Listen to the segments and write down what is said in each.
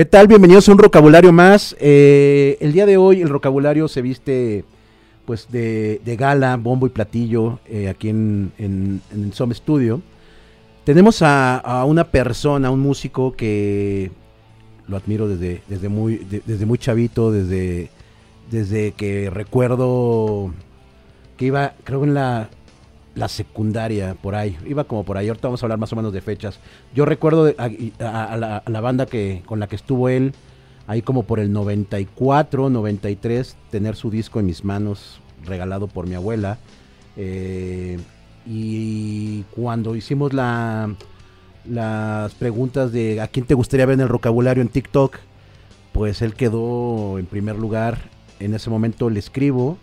¿Qué tal? Bienvenidos a un vocabulario más. Eh, el día de hoy el vocabulario se viste pues de, de gala, bombo y platillo eh, aquí en, en, en Some Studio. Tenemos a, una persona, un músico que lo admiro desde, desde, muy, de, desde muy chavito, desde, desde que recuerdo que iba, creo en la, la secundaria, por ahí, iba como por ahí, ahorita vamos a hablar más o menos de fechas. Yo recuerdo a, la, banda que, con la que estuvo él, ahí como por el 94, 93, tener su disco en mis manos, regalado por mi abuela. Eh, y cuando hicimos la, las preguntas de a quién te gustaría ver en el vocabulario en TikTok, pues él quedó en primer lugar. En ese momento le escribo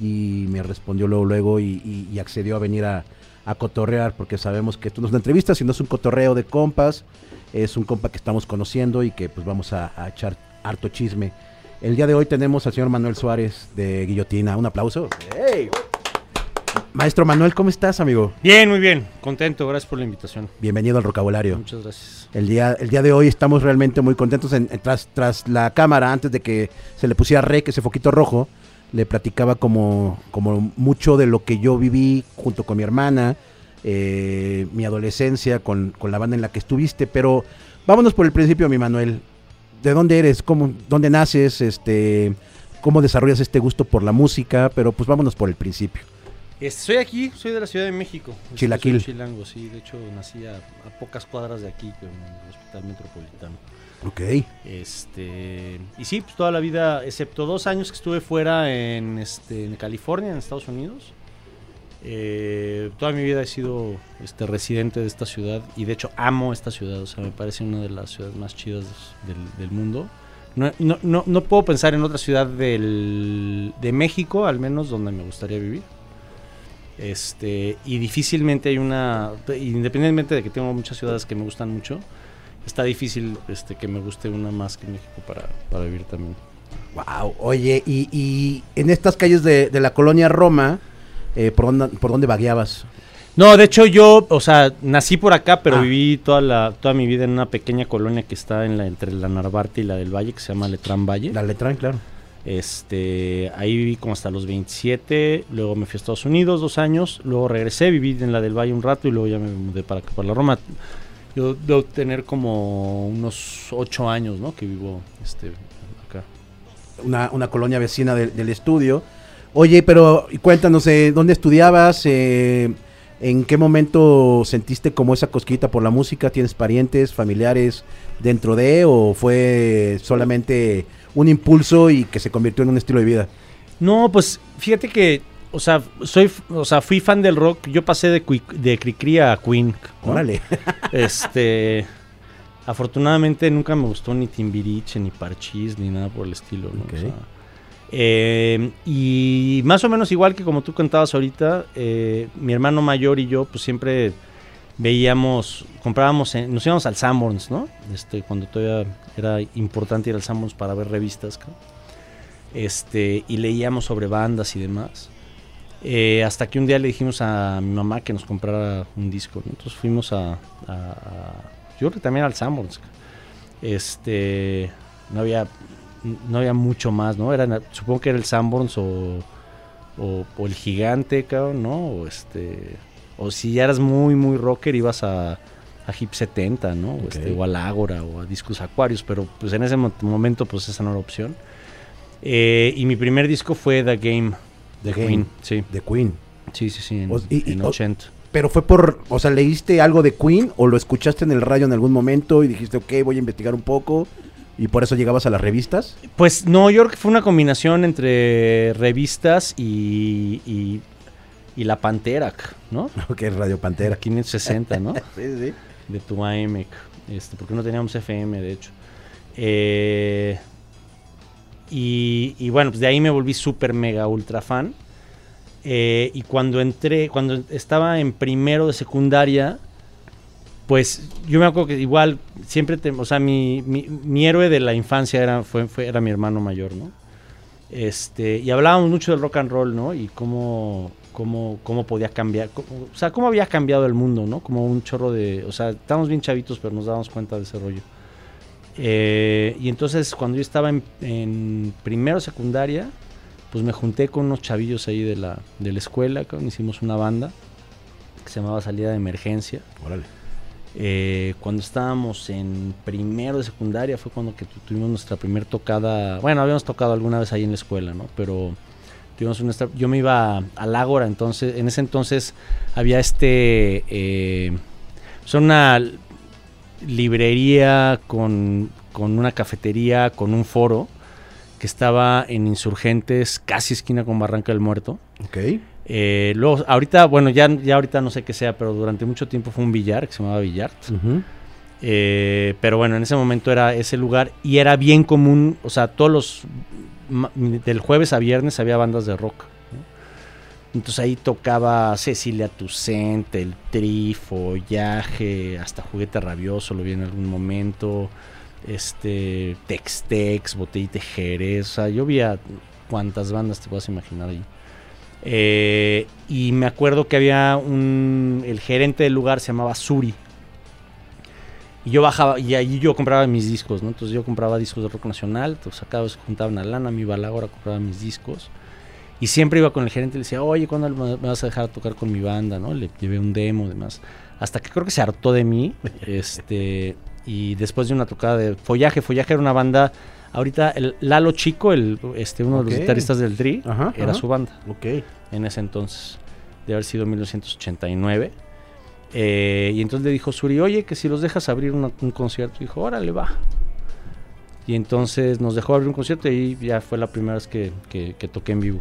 y me respondió luego, luego y, y, y accedió a venir a, a, cotorrear porque sabemos que esto no es una entrevista, sino es un cotorreo de compas. Es un compa que estamos conociendo y que pues vamos a, a echar harto chisme. El día de hoy tenemos al señor Manuel Suárez de Guillotina. Un aplauso. ¡Hey! Maestro Manuel, ¿cómo estás, amigo? Bien, muy bien. Contento, gracias por la invitación. Bienvenido al vocabulario. Muchas gracias. El día, el día de hoy estamos realmente muy contentos. En, en, tras, tras la cámara, antes de que se le pusiera rec, ese foquito rojo, le platicaba como, como mucho de lo que yo viví junto con mi hermana, eh, mi adolescencia, con, con, la banda en la que estuviste. Pero vámonos por el principio, mi Manuel. ¿De dónde eres? ¿Cómo, ¿Dónde naces? Este, ¿Cómo desarrollas este gusto por la música? Pero pues vámonos por el principio. Soy aquí, soy de la Ciudad de México. Chilaquil. Soy chilango, sí. De hecho, nací a, a, pocas cuadras de aquí, en el Hospital Metropolitano. Ok. Este, y sí, pues toda la vida, excepto dos años que estuve fuera en, este, en California, en Estados Unidos. Eh, toda mi vida he sido este, residente de esta ciudad y de hecho amo esta ciudad. O sea, me parece una de las ciudades más chidas del, del mundo. No, no, no, no, puedo pensar en otra ciudad del, de México, al menos, donde me gustaría vivir. Este, y difícilmente hay una, independientemente de que tengo muchas ciudades que me gustan mucho, está difícil este, que me guste una más que México para, para vivir también. Wow, oye, y, y en estas calles de, de la colonia Roma, eh, ¿por, dónde, ¿por dónde vagueabas? No, de hecho yo, o sea, nací por acá, pero ah. viví toda la toda mi vida en una pequeña colonia que está en la entre la Narvarte y la del Valle, que se llama Letrán Valle. La Letrán, claro. Este, ahí viví como hasta los 27, luego me fui a Estados Unidos dos años, luego regresé, viví en la del Valle un rato y luego ya me mudé para acá, para la Roma. Yo debo tener como unos ocho años, ¿no? Que vivo este, acá. Una, una colonia vecina de, del estudio. Oye, pero cuéntanos, eh, ¿dónde estudiabas? Eh, ¿En qué momento sentiste como esa cosquita por la música? ¿Tienes parientes, familiares dentro de o fue solamente un impulso y que se convirtió en un estilo de vida? No, pues fíjate que, o sea, soy, o sea, fui fan del rock. Yo pasé de, de Cricri a Queen. ¿no? Órale. este, afortunadamente nunca me gustó ni Timbiriche, ni Parchís, ni nada por el estilo. ¿no? Okay. O sea, eh, y más o menos igual que como tú contabas ahorita, eh, mi hermano mayor y yo, pues siempre veíamos, comprábamos, en, nos íbamos al Sanborns, ¿no? Este, cuando todavía era importante ir al Sanborns para ver revistas, ¿no? este, y leíamos sobre bandas y demás. Eh, hasta que un día le dijimos a mi mamá que nos comprara un disco, ¿no? entonces fuimos a, a, a, yo creo que también al Sanborns. Este, no había, no había mucho más, ¿no? Era, supongo que era el Sanborns o, o, o el Gigante, cabrón, ¿no? O este o si ya eras muy, muy rocker, ibas a, a Hip 70, ¿no? Okay. O, este, o, al Ágora o a Discos Acuarios, pero pues en ese momento pues esa no era opción. Eh, y mi primer disco fue The Game, The, Game. Queen, sí. The Queen. Sí, sí, sí, en, o, y, en y, 80. Pero fue por, o sea, leíste algo de Queen o lo escuchaste en el radio en algún momento y dijiste, ok, voy a investigar un poco y por eso llegabas a las revistas? Pues no, yo creo que fue una combinación entre revistas y, y y la Pantera, ¿no? Ok, Radio Pantera. 560, ¿no? sí, sí. De tu AM, este, porque no teníamos FM, de hecho. Eh, y, bueno, pues de ahí me volví súper mega ultra fan. Eh, y cuando entré, cuando estaba en primero de secundaria, pues yo me acuerdo que igual siempre, o sea, mi, mi, héroe de la infancia era, fue, fue, era mi hermano mayor, ¿no? Este, y hablábamos mucho del rock and roll, ¿no? Y cómo, cómo, cómo podía cambiar, o sea, cómo había cambiado el mundo, ¿no? Como un chorro de, o sea, estábamos bien chavitos, pero nos dábamos cuenta de ese rollo. Eh, y entonces cuando yo estaba en, en primero secundaria, pues me junté con unos chavillos ahí de la, de la escuela, hicimos una banda que se llamaba Salida de Emergencia. Órale. Eh, cuando estábamos en primero de secundaria fue cuando que tu- tuvimos nuestra primera tocada. Bueno, habíamos tocado alguna vez ahí en la escuela, ¿no? Pero tuvimos nuestra. Yo me iba al Ágora, entonces, en ese entonces había este. Eh, son una librería con, con una cafetería, con un foro que estaba en Insurgentes, casi esquina con Barranca del Muerto. Ok. Eh, luego, ahorita, bueno, ya, ya ahorita no sé qué sea, pero durante mucho tiempo fue un billar que se llamaba Billar. Ujú. Eh, pero bueno, en ese momento era ese lugar y era bien común, o sea, todos los del jueves a viernes había bandas de rock. Entonces ahí tocaba Cecilia Tucent, El Tri, Follaje, hasta Juguete Rabioso, lo vi en algún momento. Este, Tex Tex, Botellita Jerez, o sea, yo vi a cuántas bandas te puedas imaginar ahí. Eh, y me acuerdo que había un. El gerente del lugar se llamaba Suri. Y yo bajaba, y ahí yo compraba mis discos, ¿no? Entonces yo compraba discos de rock nacional, entonces acá vez juntaba una lana, a la hora, compraba mis discos. Y siempre iba con el gerente y le decía, oye, ¿cuándo me vas a dejar tocar con mi banda, no? Le llevé un demo y demás. Hasta que creo que se hartó de mí, este... Y después de una tocada de Follaje, Follaje era una banda... Ahorita el Lalo Chico, el, este, uno de los guitarristas del Tri, Ajá, era ajá. su banda Ok. en ese entonces, de haber sido 1989. Eh, y entonces le dijo Suri, oye, que si los dejas abrir una- un concierto, dijo, órale, va. Y entonces nos dejó abrir un concierto y ya fue la primera vez que, que- que toqué en vivo.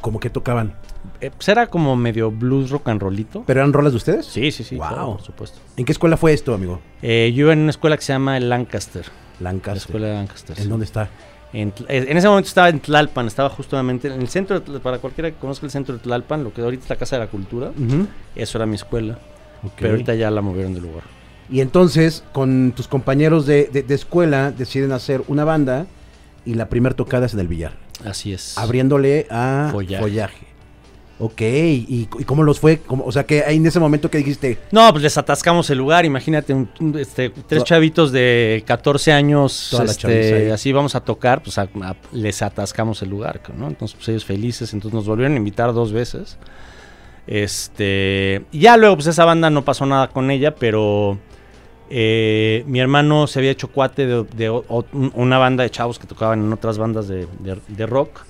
¿Cómo que tocaban? Eh, pues era como medio blues rock and rollito. ¿Pero eran rolas de ustedes? Sí, sí, sí, Wow. claro, por supuesto. ¿En qué escuela fue esto, amigo? Eh, yo en una escuela que se llama el Lancaster, la Lancaster. escuela de Lancaster. ¿En sí. dónde está? En, eh, en ese momento estaba en Tlalpan, estaba justamente en el centro, de para cualquiera que conozca el centro de Tlalpan, lo que ahorita es la Casa de la Cultura, eso era mi escuela. Pero ahorita ya la movieron de lugar. Y entonces, con tus compañeros de, de- de escuela, deciden hacer una banda y la primera tocada es en el billar. Así es. Abriéndole a Follaje. follaje. Ok, ¿Y, y cómo los fue? ¿Cómo- o sea, que en ese momento que dijiste, No, pues les atascamos el lugar. Imagínate, un- este, tres To- chavitos de 14 años, este, así vamos a tocar, pues a- a- les atascamos el lugar, ¿no? Entonces, pues ellos felices, entonces nos volvieron a invitar dos veces. Este, ya luego, pues esa banda no pasó nada con ella, pero eh, mi hermano se había hecho cuate de, una banda de chavos que tocaban en otras bandas de, rock.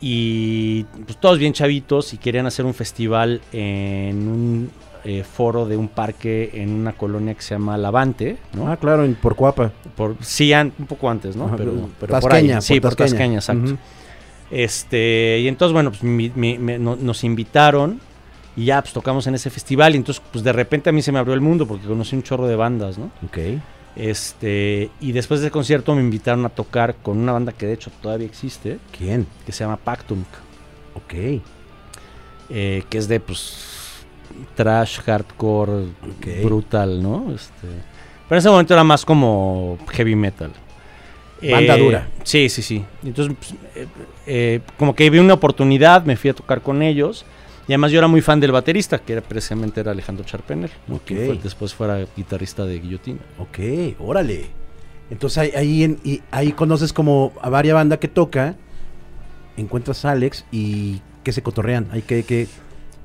Y pues todos bien chavitos y querían hacer un festival en un eh, foro de un parque en una colonia que se llama Lavante, ¿no? ah, claro, en por Cuapa. Por, sí, an- un poco antes, ¿no? Ajá, pero, pero por ahí. Tasqueña, Sí, por por Tasqueña. Exacto. Este, y entonces, bueno, pues mi- mi- me- no- nos invitaron y ya pues tocamos en ese festival. Y entonces, pues de repente a mí se me abrió el mundo porque conocí un chorro de bandas, ¿no? Ok. Este, y después del concierto me invitaron a tocar con una banda que de hecho todavía existe, ¿Quién? que se llama Pactum, Ok. eh, que es de pues trash, hardcore, brutal, ¿no? Este, pero en ese momento era más como heavy metal. Banda dura. Sí, sí, sí. Entonces, pues, eh, eh, como que vi una oportunidad, me fui a tocar con ellos. Y además yo era muy fan del baterista, que era, precisamente era Alejandro Charpener. ¿no? Ok. Que fue- después fuera guitarrista de Guillotina. Ok, órale. Entonces ahí, ahí, en- y ahí conoces como a varias bandas que toca, encuentras a Alex y que se cotorrean. Hay que, que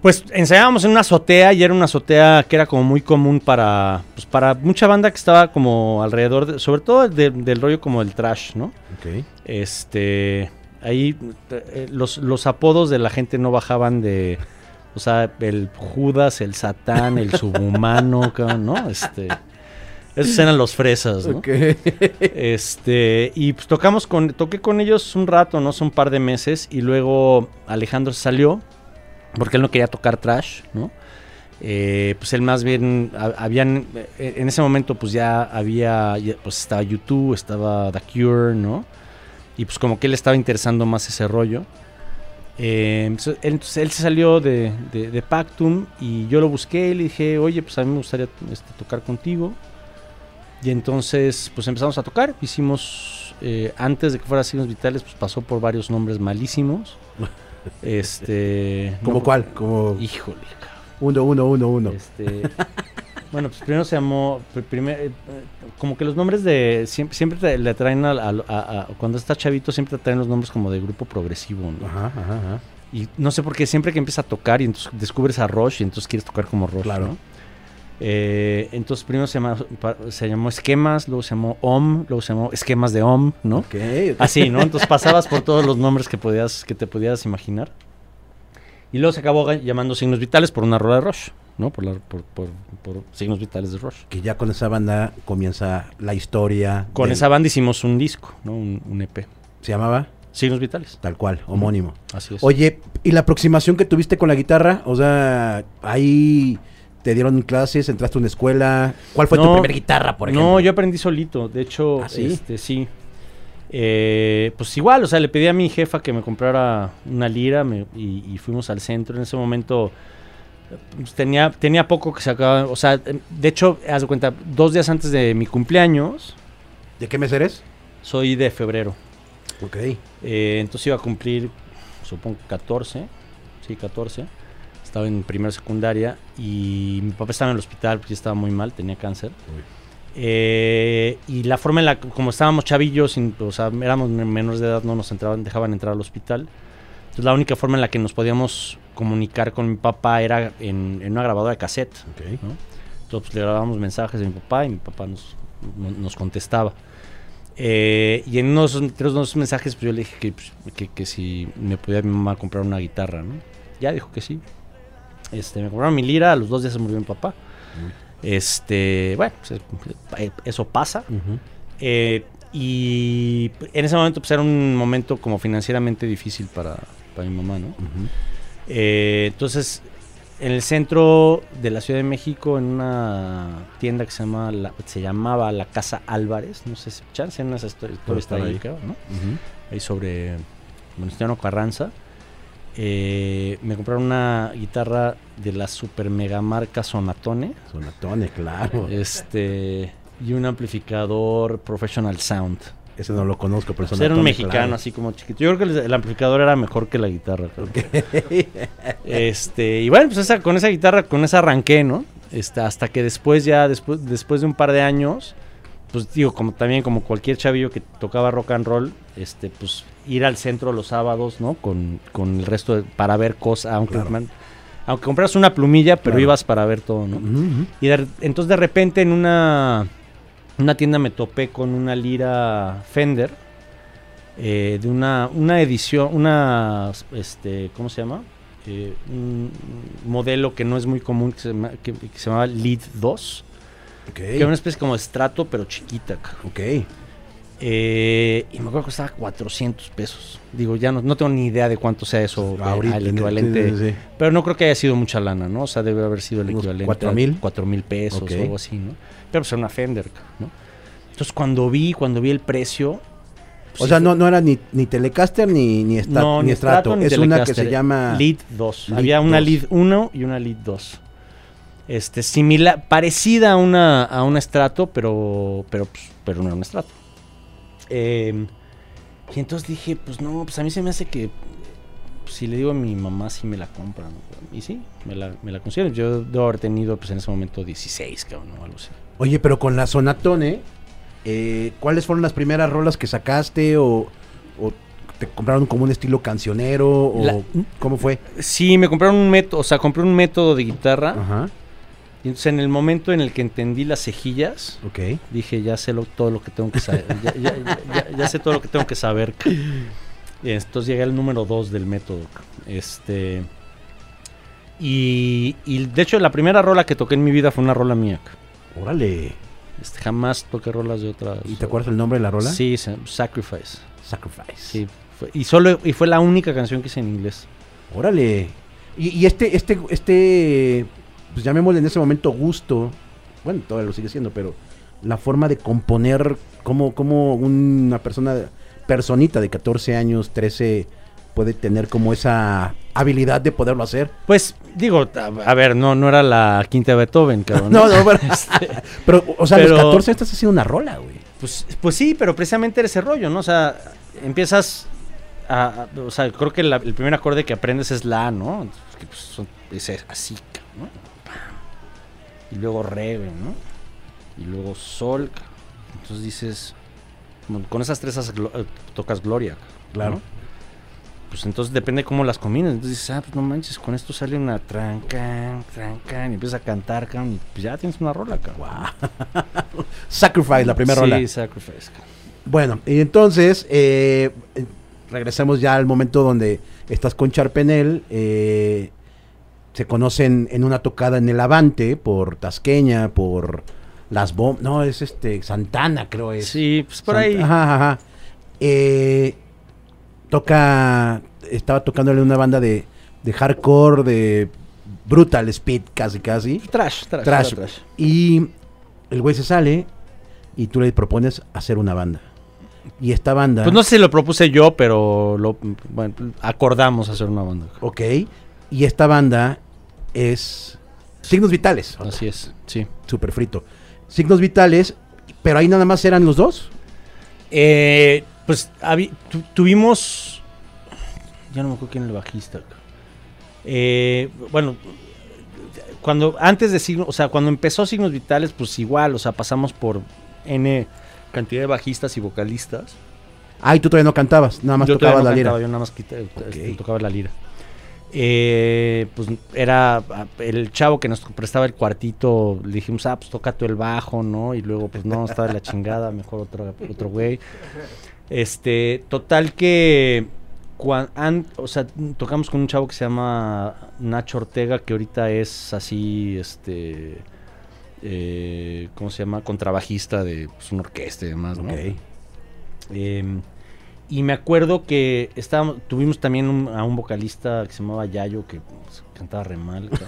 Pues ensayábamos en una azotea y era una azotea que era como muy común para, pues, para mucha banda que estaba como alrededor, de- sobre todo de- del rollo como el trash, ¿no? Ok. Este, ahí eh, los, los apodos de la gente no bajaban de, o sea, el Judas, el Satán, el subhumano, ¿no? Este, esos eran los fresas, ¿no? Ok. Este, y pues tocamos con, toqué con ellos un rato, ¿no? Son un par de meses. Y luego Alejandro salió. Porque él no quería tocar trash, ¿no? Eh, pues él más bien, ha- habían, eh, en ese momento pues ya había, pues estaba YouTube, estaba The Cure, ¿no? Y pues como que él estaba interesando más ese rollo. Eh, entonces, él, entonces, él se salió de, de- de Pactum y yo lo busqué y le dije, oye, pues a mí me gustaría este, tocar contigo. Y entonces, pues empezamos a tocar. Hicimos, eh, antes de que fuera Signos Vitales, pues pasó por varios nombres malísimos. Este. ¿Como no- cuál? Como Híjole, uno, uno, uno, uno. Este. Bueno, pues primero se llamó, pr- primer- eh, como que los nombres de, siempre, siempre te- le traen a, a- cuando está chavito siempre te traen los nombres como de grupo progresivo, ¿no? Ajá, ajá, ajá. Y no sé por qué siempre que empieza a tocar y entonces descubres a Rush y entonces quieres tocar como Rush, Claro. ¿no? Eh, entonces primero se, llama- pa- se llamó Esquemas, luego se llamó OM, luego se llamó Esquemas de OM, ¿no? Así, ¿no? Entonces pasabas por todos los nombres que podías, que te podías imaginar. Y luego se acabó llamando Signos Vitales por una rola de Rush, ¿no? Por, la- por, por- por Signos Vitales de Rush. Que ya con esa banda comienza la historia. Con del- esa banda hicimos un disco, ¿no? Un, un EP. Se llamaba Signos Vitales. tal cual, homónimo. Así es. Oye, ¿y la aproximación que tuviste con la guitarra? O sea, ahí te dieron clases, entraste a una escuela. ¿Cuál fue tu primera guitarra, por ejemplo? No, yo aprendí solito. De hecho, ¿Ah, sí? este, sí. Eh, pues igual, o sea, le pedí a mi jefa que me comprara una lira me- y, y fuimos al centro. En ese momento pues, tenía, tenía poco que se acababa. O sea, de hecho, haz de cuenta, dos días antes de mi cumpleaños, ¿De qué mes eres? soy de febrero. Ok. Eh, entonces iba a cumplir, supongo, 14. Sí, 14. Estaba en primera secundaria y mi papá estaba en el hospital porque estaba muy mal, tenía cáncer. Eh, y la forma en la como estábamos chavillos, sin- o sea, éramos men- menores de edad, no nos entraban, dejaban entrar al hospital. Entonces la única forma en la que nos podíamos comunicar con mi papá era en, en una grabadora de cassette. Ok. ¿no? Entonces pues, le grabábamos mensajes de mi papá y mi papá nos, no- nos contestaba. Eh, y en uno de esos, entre esos mensajes pues, yo le dije que, pues, que, que si me podía mi mamá comprar una guitarra, ¿no? Ya dijo que sí. Este, me compraron mi lira, a los dos días se murió mi papá. Este, bueno, pues, eh, eso pasa. Eh, y en ese momento pues era un momento como financieramente difícil para, para mi mamá, ¿no? Eh, entonces, en el centro de la Ciudad de México, en una tienda que se, llama la- se llamaba La Casa Álvarez, no sé si chance en esa historia, todavía está ahí, ¿no? Ahí sobre Venustiano Carranza. Eh, me compraron una guitarra de la super mega marca Sonatone. Sonatone, claro. Este. Y un amplificador Professional Sound. Ese no lo conozco, pero Pues era un Sonatone, mexicano claro. así como chiquito. Yo creo que el, amplificador era mejor que la guitarra. Este, y bueno, pues esa, con esa guitarra, con esa arranqué, ¿no? Este, hasta que después ya, después, después de un par de años, pues digo, como también como cualquier chavillo que tocaba rock and roll, este, pues ir al centro los sábados, ¿no? Con, con el resto de- para ver cosas, aunque, Claro. aunque compras una plumilla, pero Claro. ibas para ver todo, ¿no? Y de- entonces de repente en una, una tienda me topé con una lira Fender eh, de una, una edición, una, este, ¿cómo se llama? Eh, un modelo que no es muy común que se llama, que, que se llama Lead 2, Ok. que era una especie como de estrato pero chiquita. Ok. Eh, y me acuerdo que costaba 400 pesos. Digo, ya no, no tengo ni idea de cuánto sea eso eh, Ahorita, el- equivalente. sí, sí, sí. Pero no creo que haya sido mucha lana, ¿no? O sea, debe haber sido el ¿Unos equivalente cuatro mil? cuatro mil pesos o algo así, ¿no? Pero pues era una Fender, ¿no? Entonces cuando vi, cuando vi el precio... pues, O sí sea, no, no era ni, ni Telecaster ni, ni, estra- no, ni es una que se llama. Lead 2. Lead Había una 2. Lead 1 y una Lead 2. Este, similar, parecida a una, a un estrato, pero, pero, pues, pero no era un estrato. Eh, y entonces dije, pues no, pues a mí se me hace que pues, si le digo a mi mamá, sí me la compra. ¿no? Y sí, me la, me la consiguieron. Yo debo haber tenido, pues en ese momento, 16, cabrón, o algo así. Oye, pero con la Sonatone, eh, ¿cuáles fueron las primeras rolas que sacaste? ¿O, o te compraron como un estilo cancionero? ¿O La- cómo fue? Sí, me compraron un método, o sea, compré un método de guitarra. Ajá. Entonces en el momento en el que entendí las cejillas, dije, ya sé lo- todo lo que tengo que saber. ya, ya- ya- ya- ya sé todo lo que tengo que saber. entonces llegué al número 2 del método. Este. Y, y de hecho, la primera rola que toqué en mi vida fue una rola mía. Órale. Este, jamás toqué rolas de otras. ¿Y te acuerdas el nombre de la rola? Sí, Sacrifice. Sacrifice. Sí. fue- y solo y fue la única canción que hice en inglés. Órale. Y, y este, este, este, pues llamémosle en ese momento gusto, bueno, todavía lo sigue siendo, pero la forma de componer, como, como una persona, personita de 14 años, 13, puede tener como esa habilidad de poderlo hacer. Pues, digo, a, a ver, no, no era la quinta de Beethoven, cabrón. No, no, pero, Este, pero, o sea, pero- los 14 estás haciendo una rola, güey. Pues, pues sí, pero precisamente era ese rollo, ¿no? O sea, empiezas a, a- o sea, creo que la- el primer acorde que aprendes es la, ¿no? Que, pues, son- es así, ¿no? Y luego re, güey, ¿no? Y luego sol. Entonces dices, con esas tres eh, tocas gloria. Claro. ¿no? Pues entonces depende cómo las combines. Entonces dices, ah, pues no manches, con esto sale una trancan, trancan, y empiezas a cantar, cabrón, y pues ya tienes una rola, cabrón. Sacrifice, la primera sí, rola. Sacrifice. cabrón. Bueno, y entonces eh, eh, regresamos ya al momento donde estás con Charpenel. eh, se conocen en una tocada en el Avante por Tasqueña, por las bombas. No, es este Santana, creo es. Sí, pues por ahí. Ajá, ajá. Eh, toca. Estaba tocándole una banda de, de hardcore, de brutal speed, casi, casi. Trash, trash, Trash. trash. Y el güey se sale y tú le propones hacer una banda. Y esta banda. Pues no sé si lo propuse yo, pero lo, bueno, acordamos hacer una banda. Ok. Y esta banda es. Signos vitales. Así es, sí. Súper frito. Signos vitales, pero ahí nada más eran los dos. Eh, pues tu- tuvimos. Ya no me acuerdo quién era el bajista. Eh, bueno, cuando antes de signos, o sea, cuando empezó Signos Vitales, pues igual, o sea, pasamos por N cantidad de bajistas y vocalistas. Ah, y tú todavía no cantabas, nada más yo tocabas no la lira. yo nada más quita- este, tocaba la lira. Eh, pues era el chavo que nos prestaba el cuartito, le dijimos, ah, pues toca tú el bajo, ¿no? Y luego, pues no, está de la chingada, mejor otro, otro güey. Este, total que, cuan- an- o sea, tocamos con un chavo que se llama Nacho Ortega, que ahorita es así, este, eh, ¿cómo se llama? Contrabajista de pues, una orquesta y demás, ¿no? Ok. Eh, y me acuerdo que estábamos, tuvimos también un- a un vocalista que se llamaba Yayo, que pues, cantaba re mal.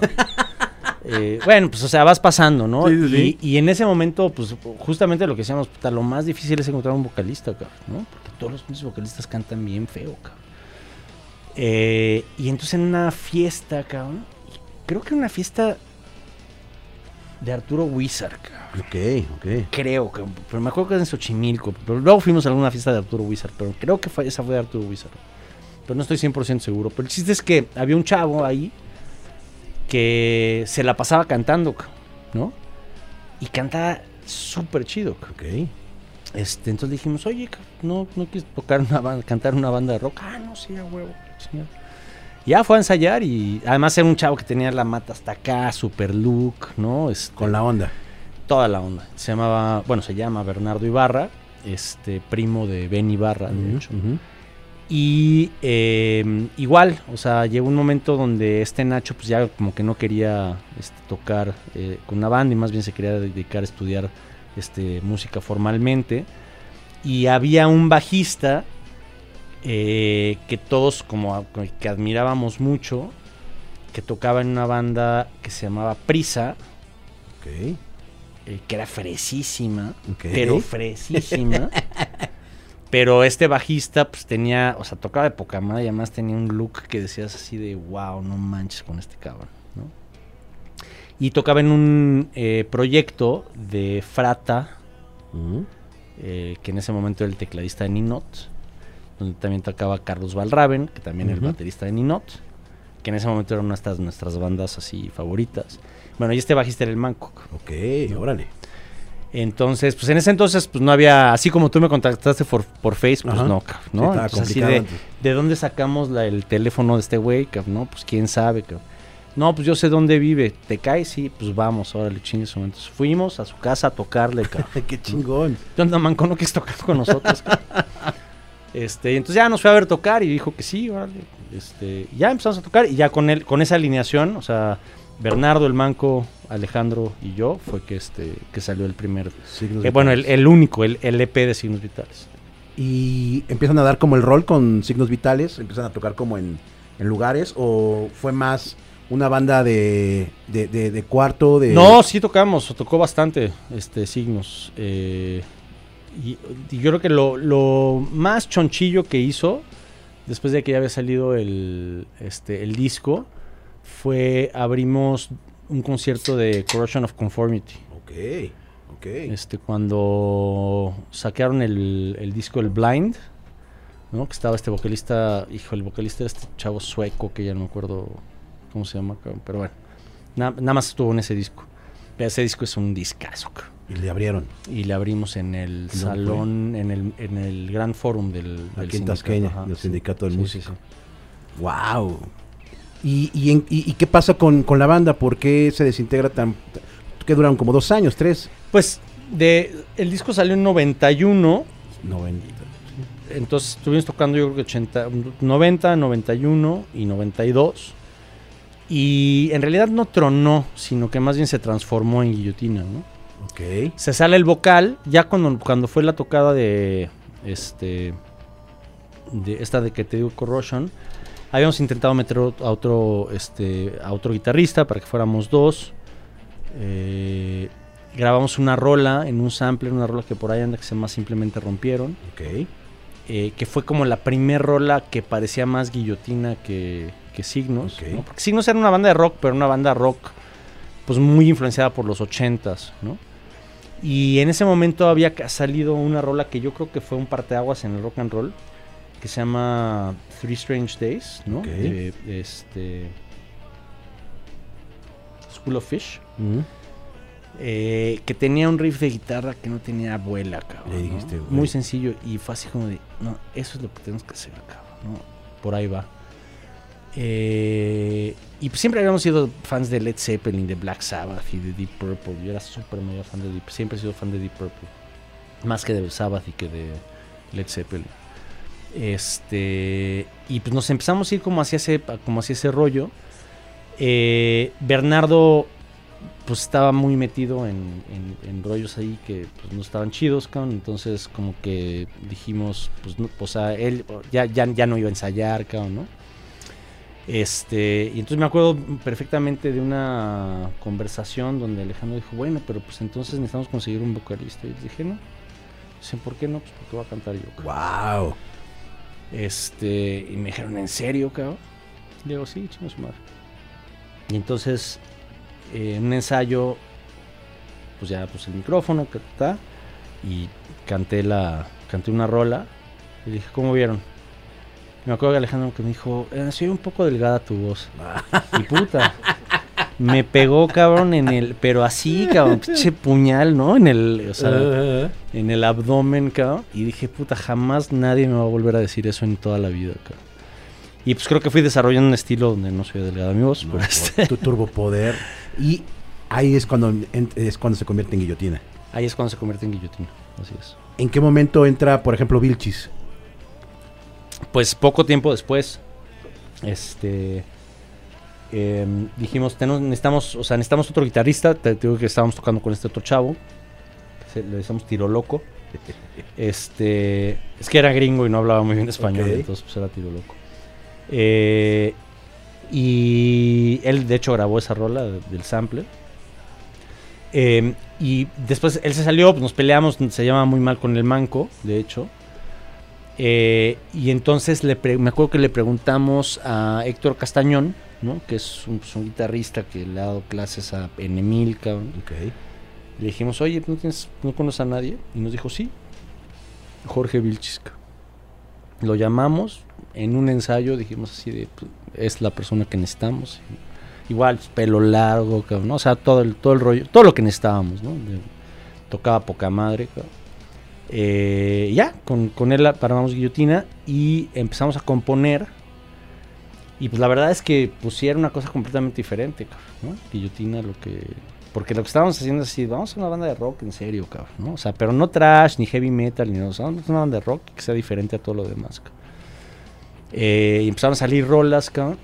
Eh, bueno, pues o sea, vas pasando, ¿no? Sí, sí. Y, y en ese momento, pues justamente lo que decíamos, puta, lo más difícil es encontrar un vocalista, cabrón, ¿no? Porque todos los vocalistas cantan bien feo, cabrón. Eh, y entonces en una fiesta, cabrón, creo que una fiesta de Arturo Wizard, cabrón Ok, ok. creo que, pero me acuerdo que era en Xochimilco, pero luego fuimos a alguna fiesta de Arturo Wizard, pero creo que fue, esa fue de Arturo Wizard. Pero no estoy 100% seguro. Pero el chiste es que había un chavo ahí que se la pasaba cantando, ca- ¿no? Y cantaba súper chido. Ok. Este, entonces dijimos, oye, no, no quieres tocar una banda, cantar una banda de rock. Ah, no, sí, a huevo. chingada". Ya fue a ensayar y además era un chavo que tenía la mata hasta acá, super look, ¿no? Este, Con la onda. toda la onda. Se llamaba, bueno, se llama Bernardo Ibarra, este primo de Ben Ibarra, de hecho. Y eh, igual, o sea, llegó un momento donde este Nacho pues ya como que no quería este, tocar eh, con una banda y más bien se quería dedicar a estudiar este, música formalmente. Y había un bajista eh, que todos como que admirábamos mucho, que tocaba en una banda que se llamaba Prisa, Ok. eh, que era fresísima, pero fresísima. pero este bajista, pues tenía, o sea, tocaba de poca madre y además tenía un look que decías así de, wow, no manches con este cabrón, ¿no? Y tocaba en un eh, proyecto de Frata, eh, que en ese momento era el tecladista de Ninot, donde también tocaba Carlos Valraven, que también era el baterista de Ninot, que en ese momento era una de nuestras bandas así favoritas. Bueno, y este bajista era el Manco. Ok, órale. Entonces, pues en ese entonces, pues no había, así como tú me contactaste por, por Facebook, pues Ajá. no, cabrón, Sí, ¿no? Entonces, así de. ¿de dónde sacamos la- el teléfono de este güey, cabrón? No, pues quién sabe, cabrón. No, pues yo sé dónde vive. ¿Te caes? Sí, pues vamos, órale, chingue su. Entonces fuimos a su casa a tocarle, cabrón. Qué chingón. ¿Qué onda, manco? ¿No quieres tocar con nosotros? este, y entonces ya nos fue a ver tocar y dijo que sí, órale. Este, ya empezamos a tocar y ya con él, con esa alineación, o sea, Bernardo, el manco, Alejandro y yo, fue que este, que salió el primer Signos eh, bueno, el, único, el, el EP de signos vitales. Y empiezan a dar como el rol con signos vitales, empiezan a tocar como en, en lugares, o fue más una banda de, de, de- de cuarto, de... No, sí tocamos, tocó bastante este signos. eh, y, y yo creo que lo, lo más chonchillo que hizo, después de que ya había salido el, este, el disco, fue abrimos un concierto de Corrosion of Conformity. Ok, ok. Este, cuando sacaron el, el disco El Blind, ¿no? Que estaba este vocalista, hijo, el vocalista de este chavo sueco que ya no me acuerdo cómo se llama, pero bueno, na- nada más estuvo en ese disco. Ese disco es un discazo. Y le abrieron. Y le abrimos en el salón, en el, en el gran forum del, del Aquí en sindicato, Tasqueña, ajá, del sí. Sindicato del Sí, Músico. sí, sí. ¡Wow! ¿Y, y, en- y- y qué pasa con, con la banda? ¿Por qué se desintegra tan... que duraron como dos años, tres? Pues de, el disco salió en 91, 90. entonces estuvimos tocando yo creo que 80, 90, 91 y 92. Y en realidad no tronó, sino que más bien se transformó en guillotina, ¿no? Ok. Se sale el vocal, ya cuando, cuando fue la tocada de este de esta de que te digo Corrosion, habíamos intentado meter a otro este a otro guitarrista para que fuéramos dos. Eh, grabamos una rola en un sampler, una rola que por ahí anda que se llama Simplemente Rompieron, eh, que fue como la primer rola que parecía más guillotina que, que Signos. Ok. ¿no? Porque Signos era una banda de rock, pero una banda rock pues muy influenciada por los ochentas, ¿no? Y en ese momento había salido una rola que yo creo que fue un parteaguas en el rock and roll, que se llama Three Strange Days, ¿no? De, este School of Fish, Mm. eh, que tenía un riff de guitarra que no tenía abuela, cabrón. Le ¿no? dijiste, güey. Muy sencillo y fue así como de, no, eso es lo que tenemos que hacer, cabrón, ¿no? Por ahí va. Eh, y pues siempre habíamos sido fans de Led Zeppelin, de Black Sabbath y de Deep Purple. Yo era súper mega fan de Deep, siempre he sido fan de Deep Purple. Más que de Sabbath y que de Led Zeppelin. Este, y pues nos empezamos a ir como hacia ese, como hacia ese rollo. Eh, Bernardo pues estaba muy metido en, en- rollos ahí que pues, no estaban chidos, cabrón. Entonces como que dijimos, pues, no, sea, él ya, ya, ya no iba a ensayar, cabrón, ¿no? Este, y entonces me acuerdo perfectamente de una conversación donde Alejandro dijo, bueno, pero pues entonces necesitamos conseguir un vocalista. Y le dije, no. Dicen, ¿por qué no? Pues porque voy a cantar yo. cabrón". ¡Wow! Este, y me dijeron, ¿en serio, cabrón? Y digo, sí, chingos su madre. Y entonces, eh, en un ensayo, pues ya puse el micrófono, que está, y canté la, canté una rola. Y dije, ¿cómo vieron? Me acuerdo que Alejandro que me dijo, eh, soy un poco delgada tu voz. y puta. Me pegó, cabrón, en el, pero así, cabrón, pinche puñal, ¿no? En el, o sea, en el abdomen, cabrón. Y dije, puta, jamás nadie me va a volver a decir eso en toda la vida, cabrón. Y pues creo que fui desarrollando un estilo donde no soy delgada mi voz, no, pero por este, Tu turbopoder. Y ahí es cuando, en- es cuando se convierte en guillotina. ahí es cuando se convierte en guillotina. Así es. ¿En qué momento entra, por ejemplo, Vilchis? Pues poco tiempo después, este, em, dijimos, "Tenemos- necesitamos, o sea, necesitamos otro guitarrista. Te, te digo que estábamos tocando con este otro chavo, se- le decíamos Tiro Loco. Este, es que era gringo y no hablaba muy bien español, entonces pues era Tiro Loco. Eh, y él, de hecho, grabó esa rola de- del sample. Eh, y después él se salió, pues nos peleamos, se llama muy mal con el manco, de hecho. Eh, y entonces le pre- me acuerdo que le preguntamos a Héctor Castañón, ¿no? que es un, pues, un guitarrista que le ha dado clases a Enemil, cabrón. Le dijimos, oye, ¿no, tienes, ¿no conoces a nadie? Y nos dijo, sí, Jorge Vilchisca. Lo llamamos en un ensayo, dijimos así de, pues, es la persona que necesitamos. Igual, pelo largo, cabrón, ¿no? O sea, todo el, todo el rollo, todo lo que necesitábamos, ¿no? De- tocaba poca madre, cabrón. Eh, ya, con, con él paramos guillotina y empezamos a componer. Y pues la verdad es que pusiera una cosa completamente diferente, cabrón, ¿no? Guillotina, lo que porque lo que estábamos haciendo es así, vamos a una banda de rock en serio, cabrón, ¿no? O sea, pero no trash, ni heavy metal, ni nada. O vamos a una banda de rock que sea diferente a todo lo demás. Eh, y empezaron a salir rolas, cabrón.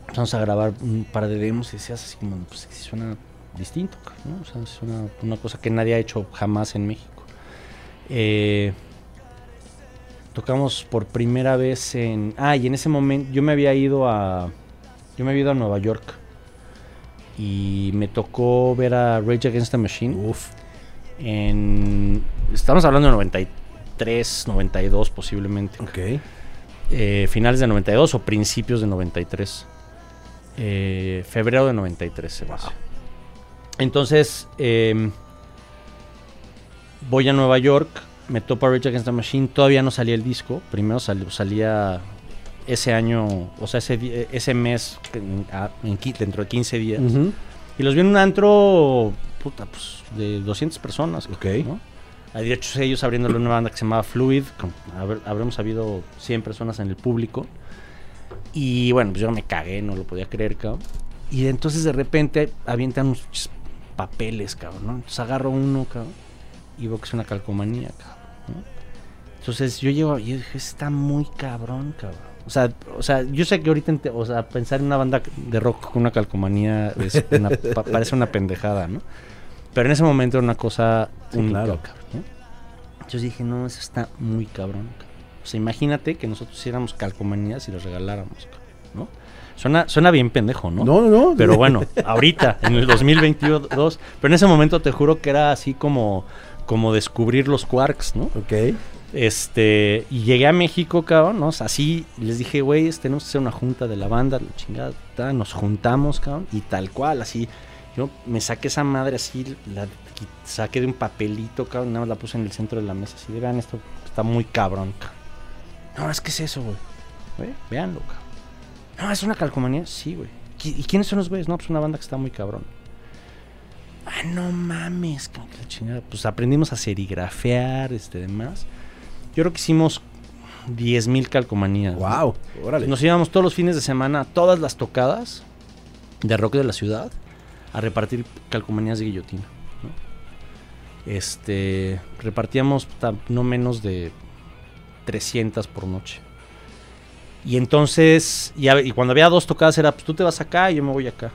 Empezamos a grabar un par de demos y decías así como, pues sí suena distinto, cabrón, ¿no? O sea, suena una cosa que nadie ha hecho jamás en México. Eh, tocamos por primera vez en... Ah, y en ese momento yo me había ido a... Yo me había ido a Nueva York y me tocó ver a Rage Against the Machine Uf. en estamos hablando de 93, 92 posiblemente. Ok. Eh, finales de 92 o principios de 93. Eh, febrero de 93 se hace. Entonces, eh, voy a Nueva York, me topo a Rage Against the Machine, todavía no salía el disco, primero sal- salía ese año, o sea, ese, ese mes, en- a- en dentro de 15 días. Ujú. Y los vi en un antro puta, pues de 200 personas. Ok. ¿no? De hecho, ellos abriéndole una banda que se llamaba Fluid, con- haber- habremos habido 100 personas en el público. Y bueno, pues yo me cagué, no lo podía creer, cabrón. Y entonces de repente avientan unos papeles, cabrón, ¿no? Entonces agarro uno, cabrón, y veo que es una calcomanía, cabrón. ¿no? Entonces yo llego y dije, está muy cabrón, cabrón. O sea, o sea, yo sé que ahorita, o sea, pensar en una banda de rock con una calcomanía es una- pa- parece una pendejada, ¿no? Pero en ese momento era una cosa Sí, única, claro. cabrón, ¿no? Entonces dije, no, eso está muy cabrón, cabrón. O sea, imagínate que nosotros hiciéramos calcomanías y las regaláramos, cabrón, ¿no? Suena, suena bien pendejo, ¿no? No, no, no. Pero bueno, ahorita, en el 2022, pero en ese momento te juro que era así como, como descubrir los quarks, ¿no? Ok. Este, y llegué a México, cabrón, ¿no? Así les dije, güey, este, tenemos que hacer una junta de la banda, la chingada, ta, nos juntamos, cabrón, y tal cual, así. Yo me saqué esa madre así, la saqué de un papelito, cabrón, nada más la puse en el centro de la mesa, así de, vean, esto está muy cabrón, cabrón. No, es que es eso, güey. Güey, Véanlo, cabrón. No, es una calcomanía, sí, güey. ¿Qui- ¿Y quiénes son los güeyes? No, pues una banda que está muy cabrón. Ah, no mames. Pues aprendimos a serigrafear, este, demás. Yo creo que hicimos 10.000 calcomanías. ¿no? Wow. Órale. Nos íbamos todos los fines de semana todas las tocadas de rock de la ciudad a repartir calcomanías de guillotina. ¿no? Este, repartíamos no menos de 300 por noche. Y entonces, y, a- y cuando había dos tocadas era, pues tú te vas acá y yo me voy acá.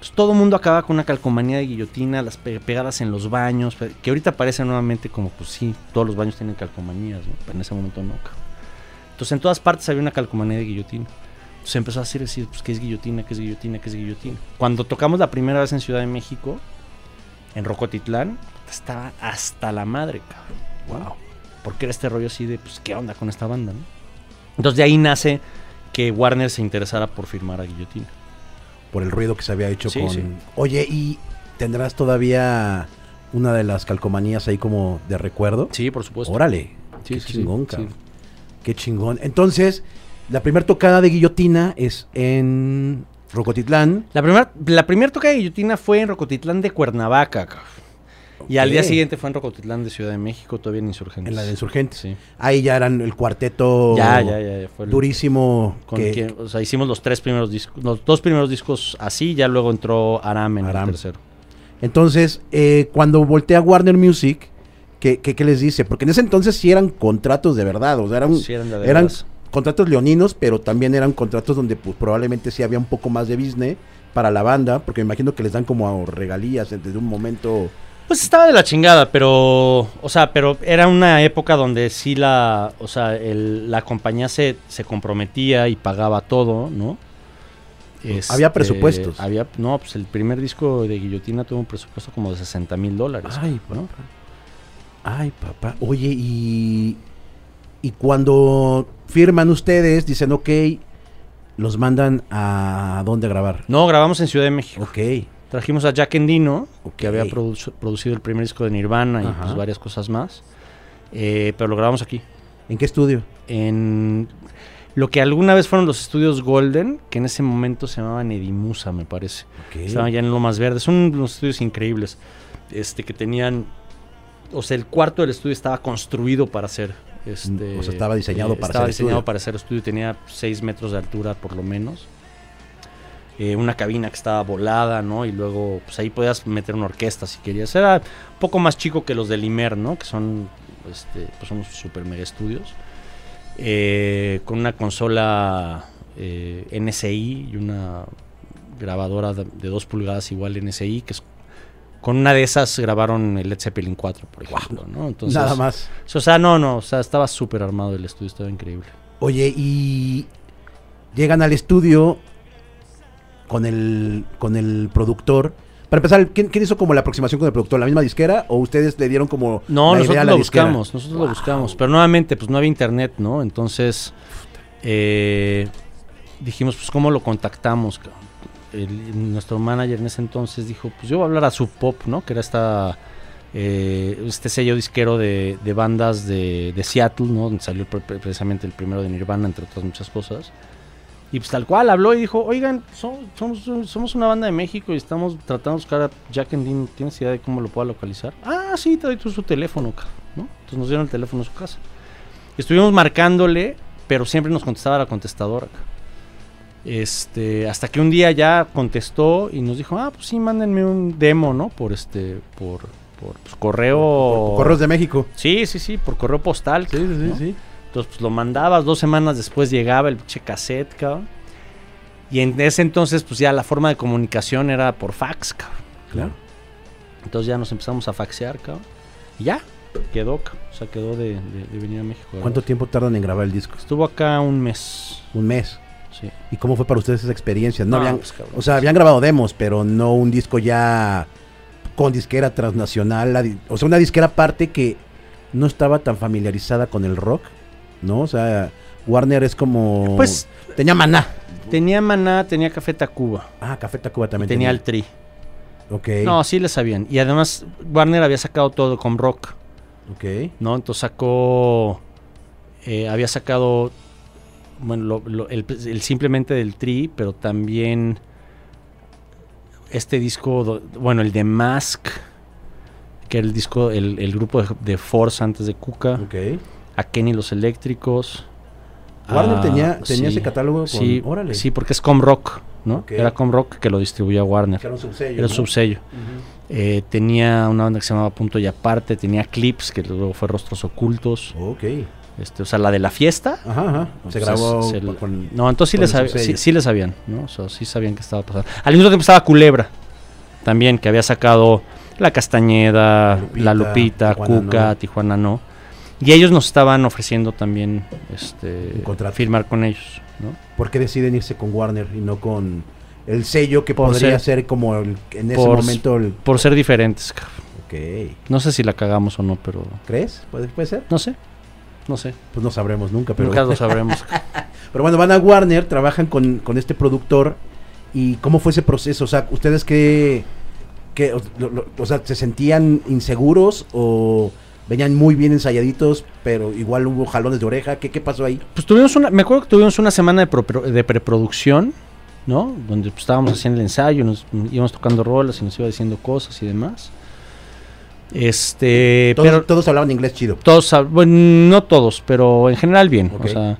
Entonces todo el mundo acaba con una calcomanía de guillotina, las pe- pegadas en los baños, que ahorita parece nuevamente como, pues sí, todos los baños tienen calcomanías, ¿no? pero en ese momento no. cabrón. Entonces en todas partes había una calcomanía de guillotina. Entonces empezó a decir, decir pues, ¿qué es guillotina? ¿Qué es guillotina? ¿Qué es guillotina? Cuando tocamos la primera vez en Ciudad de México, en Rocotitlán, estaba hasta la madre, cabrón. Wow. Porque era este rollo así de, pues, ¿qué onda con esta banda, no? Entonces de ahí nace que Warner se interesara por firmar a Guillotina. Por el ruido que se había hecho Sí, con. sí. Oye, ¿y tendrás todavía una de las calcomanías ahí como de recuerdo? Sí, por supuesto. Órale. Sí, qué chingón, cabrón. Qué chingón. Entonces, la primera tocada de guillotina es en Rocotitlán. La primera la primer toca de Guillotina fue en Rocotitlán de Cuernavaca, cabrón. Y al día siguiente fue en Rocotitlán de Ciudad de México, todavía en Insurgentes. En la de Insurgentes. Sí. Ahí ya eran el cuarteto Ya, ya, ya, ya fue el- durísimo. Con que- quien- o sea, hicimos los tres primeros discos, los dos primeros discos así, ya luego entró Aram en Aram. el tercero. Entonces, eh, cuando voltea Warner Music, ¿qué, qué, qué les dice? Porque en ese entonces sí eran contratos de verdad, o sea, eran, Sí, eran de eran contratos leoninos, pero también eran contratos donde pues, probablemente sí había un poco más de business para la banda, porque me imagino que les dan como regalías desde un momento... Pues estaba de la chingada, pero, o sea, pero era una época donde sí la, o sea, el- la compañía se, se comprometía y pagaba todo, ¿no? Este, Había presupuestos. Había, no, pues el primer disco de Guillotina tuvo un presupuesto como de 60 mil dólares. Ay, ¿no? papá. Ay, papá. Oye, y, y cuando firman ustedes, dicen, ok, los mandan a dónde grabar. No, grabamos en Ciudad de México. Ok. Trajimos a Jack Endino, que había produ- producido el primer disco de Nirvana y pues varias cosas más. Eh, pero lo grabamos aquí. ¿En qué estudio? En lo que alguna vez fueron los estudios Golden, que en ese momento se llamaban Edimusa, me parece. Estaban ya en Lomas Verdes. Son unos estudios increíbles. Este, que tenían. O sea, el cuarto del estudio estaba construido para ser. Este, O sea, estaba diseñado para estaba ser diseñado estudio. para ser estudio. Tenía 6 metros de altura por lo menos. Eh, una cabina que estaba volada, ¿no? Y luego, pues ahí podías meter una orquesta si querías. Era un poco más chico que los del Imer, ¿no? Que son, este, pues son super mega estudios. Eh, con una consola eh, NSI y una grabadora de, de 2 pulgadas igual NSI, que es, con una de esas grabaron el Led Zeppelin 4, por ejemplo, ¿no? Entonces, Nada más. O sea, no, no, o sea, estaba súper armado el estudio, estaba increíble. Oye, y llegan al estudio con el, con el productor. Para empezar, ¿quién, quién hizo como la aproximación con el productor? ¿La misma disquera o ustedes le dieron como No, la idea nosotros a la lo disquera? buscamos, nosotros Wow. lo buscamos. Pero nuevamente, pues no había internet, ¿no? Entonces, eh, dijimos, pues, ¿cómo lo contactamos? El- nuestro manager en ese entonces dijo, pues yo voy a hablar a Sub Pop, ¿no? Que era esta, eh, este sello disquero de, de bandas de, de Seattle, ¿no? Donde salió pre- pre- precisamente el primero de Nirvana, entre otras muchas cosas. Y pues tal cual habló y dijo, oigan, so- somos, somos una banda de México y estamos tratando de buscar a Jack and Dean. ¿Tienes idea de cómo lo pueda localizar? Ah, sí, te doy tú su teléfono, ca", ¿no? Entonces nos dieron el teléfono a su casa. Estuvimos marcándole, pero siempre nos contestaba la contestadora. Este, hasta que un día ya contestó y nos dijo, ah, pues sí, mándenme un demo, ¿no? Por este, por, por pues, correo. Por- por Correos de México. Sí, sí, sí, por correo postal. Sí, sí, sí, ¿no? sí. Entonces, pues lo mandabas, dos semanas después llegaba el pinche cassette, cabrón. Y en ese entonces, pues ya la forma de comunicación era por fax, cabrón. Claro. Entonces ya nos empezamos a faxear, cabrón. Y ya, quedó, cabrón. O sea, quedó de, de- de venir a México. ¿Cuánto tiempo tardan en grabar el disco? Estuvo acá un mes. Un mes. Sí. ¿Y cómo fue para ustedes esa experiencia? No, No, habían, pues, cabrón. o sea, habían grabado demos, pero no un disco ya con disquera transnacional, la o sea, una disquera aparte que no estaba tan familiarizada con el rock, ¿no? O sea, Warner es como Pues tenía Maná. tenía Maná, tenía Café Tacuba. Ah, Café Tacuba también tenía el Tri. Ok. No, sí le sabían. Y además, Warner había sacado todo con rock. Ok. ¿no? Entonces sacó, eh, había sacado, bueno, lo- lo- el, el simplemente del Tri, pero también este disco, do- bueno, el de Mask, que era el disco, el, el grupo de, de Force antes de Cuca, Ok. A Kenny los Eléctricos. Warner a- tenía, tenía sí, ese catálogo con Sí, órale. sí, porque es Comrock, ¿no? Ok. Era Comrock que lo distribuía Warner. Que era un subsello. Era un ¿no? subsello. Ujú. Eh, tenía una banda que se llamaba Punto y Aparte, tenía Clips, que luego fue Rostros Ocultos. Ok. Este, o sea, la de la fiesta. Ajá, ajá. Se grabó se- se- con- No, entonces sí le, el sab- subsello. sí, sí le sabían, ¿no? O sea, sí sabían que estaba pasando. Al mismo tiempo estaba Culebra, también, que había sacado La Castañeda, Lupita, La Lupita, Tijuana Cuca, No. Tijuana No. Y ellos nos estaban ofreciendo también este, firmar con ellos, ¿no? ¿Por qué deciden irse con Warner y no con el sello que Por podría ser- ser como el- en ese por- momento el... Por ser diferentes, cabrón. Ok. No sé si la cagamos o no, pero... ¿Crees? ¿Puede, puede ser? No sé, no sé. Pues no sabremos nunca, pero... Nunca lo sabremos. Pero bueno, van a Warner, trabajan con, con este productor. ¿Y cómo fue ese proceso? O sea, ¿ustedes qué, qué- o, lo- lo- o sea, se sentían inseguros o venían muy bien ensayaditos, pero igual hubo jalones de oreja? ¿Qué, qué pasó ahí? Pues tuvimos una, me acuerdo que tuvimos una semana de, pro- de preproducción, ¿no? Donde pues, estábamos haciendo el ensayo, nos íbamos tocando rolas y nos iba diciendo cosas y demás. Este, Todos, pero todos hablaban inglés chido. todos, bueno, no todos, pero en general bien. O sea,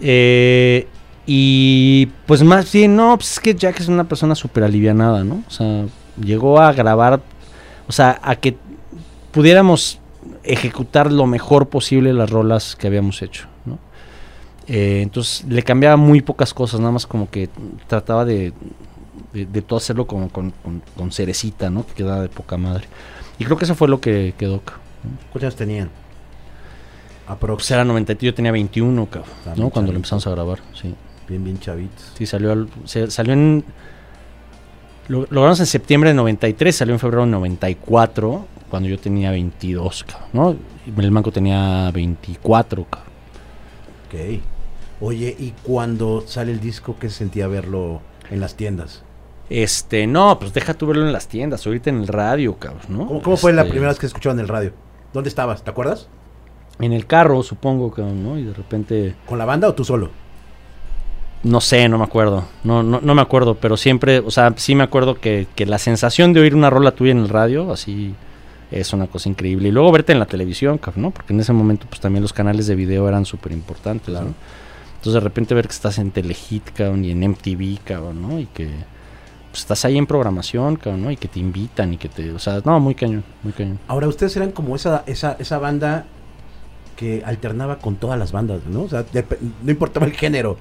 eh, y pues más bien, no, pues es que Jack es una persona súper alivianada, ¿no? O sea, llegó a grabar, o sea, a que pudiéramos ejecutar lo mejor posible las rolas que habíamos hecho, ¿no? Eh, entonces le cambiaba muy pocas cosas, nada más como que trataba de, de, de todo hacerlo como con, con, con cerecita, ¿no? Que quedaba de poca madre. Y creo que eso fue lo que quedó. ¿Cuántos años tenían? Aprox. Pues era 90, yo tenía 21, cabrón, ¿no? Cuando lo empezamos a grabar, sí. Bien, bien chavitos. Sí, salió, al- se- salió en... Lo, lo grabamos en septiembre de 93, salió en febrero de 94, cuando yo tenía 22, cabrón, ¿no? Y el manco tenía 24, cabrón. Ok. Oye, ¿y cuando sale el disco, qué se sentía verlo en las tiendas? Este, no, pues deja tú verlo en las tiendas, ahorita en el radio, cabrón, ¿no? ¿Cómo, cómo fue la Este, primera vez que escuchaban el radio? ¿Dónde estabas? ¿Te acuerdas? En el carro, supongo, cabrón, ¿no? Y de repente... ¿Con la banda o tú solo? No sé, no me acuerdo. No, no, no me acuerdo, pero siempre, o sea, sí me acuerdo que, que la sensación de oír una rola tuya en el radio, así, es una cosa increíble. Y luego verte en la televisión, ¿no? Porque en ese momento, pues también los canales de video eran súper importantes, Claro. ¿no? Entonces de repente ver que estás en Telehit, cabrón, y en MTV, cabrón, ¿no? Y que pues, estás ahí en programación, cabrón, ¿no? Y que te invitan y que te, o sea, no, muy cañón, muy cañón. Ahora, ustedes eran como esa, esa, esa banda que alternaba con todas las bandas, ¿no? O sea, no importaba el género.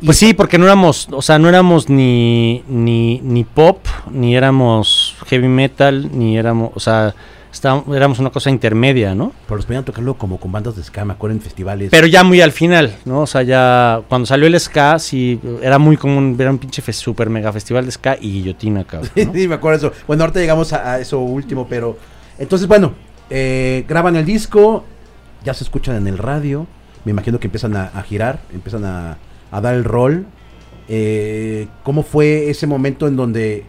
Y- Pues sí, porque no éramos, o sea, no éramos ni, ni, ni pop, ni éramos heavy metal, ni éramos, o sea, estábamos, éramos una cosa intermedia, ¿no? Pero los ponían a tocarlo como con bandas de ska, me acuerdo en festivales. Pero ya muy al final, ¿no? O sea, ya cuando salió el ska, sí, era muy común ver un pinche fe- super mega festival de ska y guillotina, cabrón. ¿no? sí, me acuerdo eso. Bueno, ahorita llegamos a, a eso último, pero... Entonces, bueno, eh, graban el disco, ya se escuchan en el radio, me imagino que empiezan a, a girar, empiezan a, a dar el rol. Eh, ¿Cómo fue ese momento en donde,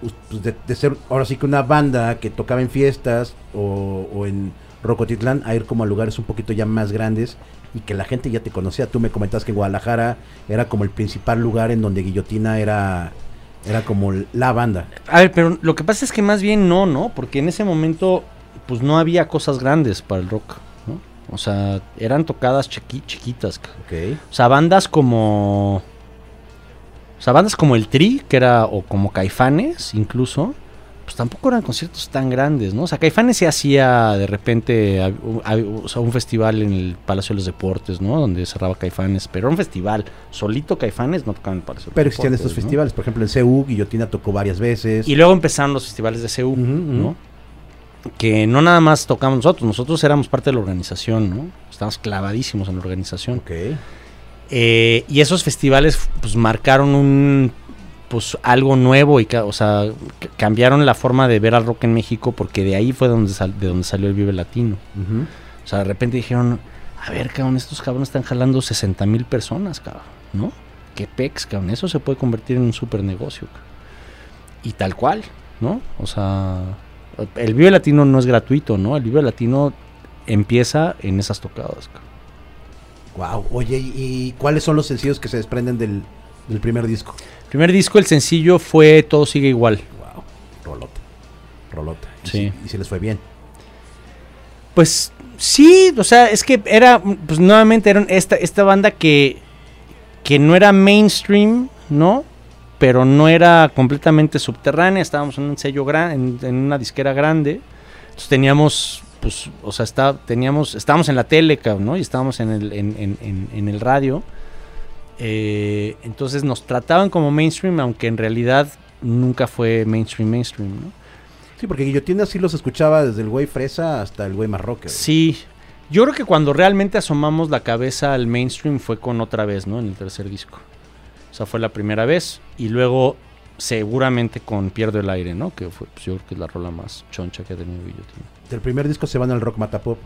pues, de, de ser ahora sí que una banda que tocaba en fiestas o, o en Rocotitlán, a ir como a lugares un poquito ya más grandes y que la gente ya te conocía. Tú me comentabas que Guadalajara era como el principal lugar en donde Guillotina era, era como la banda. A ver, pero lo que pasa es que más bien no, ¿no? Porque en ese momento pues no había cosas grandes para el rock, ¿no? O sea, eran tocadas chiquitas. Okay. O sea, bandas como... O sea, bandas como el Tri, que era, o como Caifanes, incluso, pues tampoco eran conciertos tan grandes, ¿no? O sea, Caifanes se hacía de repente o sea, un festival en el Palacio de los Deportes, ¿no? Donde cerraba Caifanes, pero era un festival. Solito Caifanes no tocaba en el Palacio de Pero existían estos festivales, por ejemplo, en CU, Guillotina tocó varias veces. Y luego empezaron los festivales de CU, ¿no? Que no nada más tocamos nosotros, nosotros éramos parte de la organización, ¿no? Estábamos clavadísimos en la organización. Ok. Eh, y esos festivales pues marcaron un pues algo nuevo y o sea, cambiaron la forma de ver al rock en México porque de ahí fue donde de donde salió el Vive Latino. O sea, de repente dijeron, a ver, cabrón, estos cabrones están jalando 60 mil personas, cabrón, ¿no? Qué pex, cabrón, eso se puede convertir en un super negocio. Y tal cual, ¿no? O sea, el Vive Latino no es gratuito, ¿no? El Vive Latino empieza en esas tocadas, cabrón. Wow, oye, ¿y cuáles son los sencillos que se desprenden del, del primer disco? Primer disco, el sencillo fue Todo sigue igual. Wow, rolota. Rolota. ¿Y sí. Si, ¿Y se les fue bien? Pues sí, o sea, es que era, pues nuevamente era esta, esta banda que, que no era mainstream, ¿no? Pero no era completamente subterránea, estábamos en un sello grande, en, una disquera grande. Entonces teníamos, pues, o sea, está, teníamos, estábamos en la tele, ¿no? Y estábamos en el, en, en, en el radio. Eh, entonces nos trataban como mainstream, aunque en realidad nunca fue mainstream, mainstream, ¿no? Sí, porque Guillotina sí los escuchaba desde el güey fresa hasta el güey marroque. Sí, yo creo que cuando realmente asomamos la cabeza al mainstream fue con otra vez, ¿no? En el tercer disco. O sea, fue la primera vez y luego seguramente con Pierdo el aire, ¿no? Que fue, pues, yo creo que es la rola más choncha que ha tenido Guillotina. Del primer disco se van al rock matapop.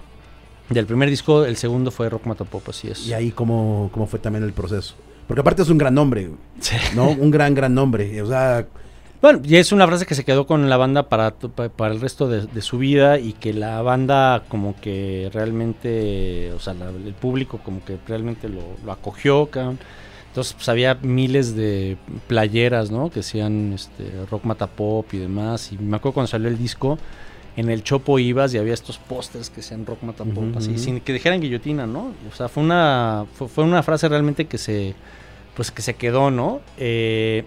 Del primer disco, el segundo fue Rock Matapop, así es. ¿Y ahí cómo, cómo fue también el proceso? Porque aparte es un gran nombre, ¿no? Un gran, gran nombre. O sea... Bueno, y es una frase que se quedó con la banda para, para el resto de, su vida y que la banda como que realmente, o sea, el público como que realmente lo, lo acogió, Entonces, pues había miles de playeras, ¿no? Que decían este, rock matapop y demás. Y me acuerdo cuando salió el disco, en el Chopo ibas y había estos pósters que sean rock matapop, así, sin que dijeran guillotina, ¿no? O sea, fue una, fue, una frase realmente que se, pues que se quedó, ¿no? Eh,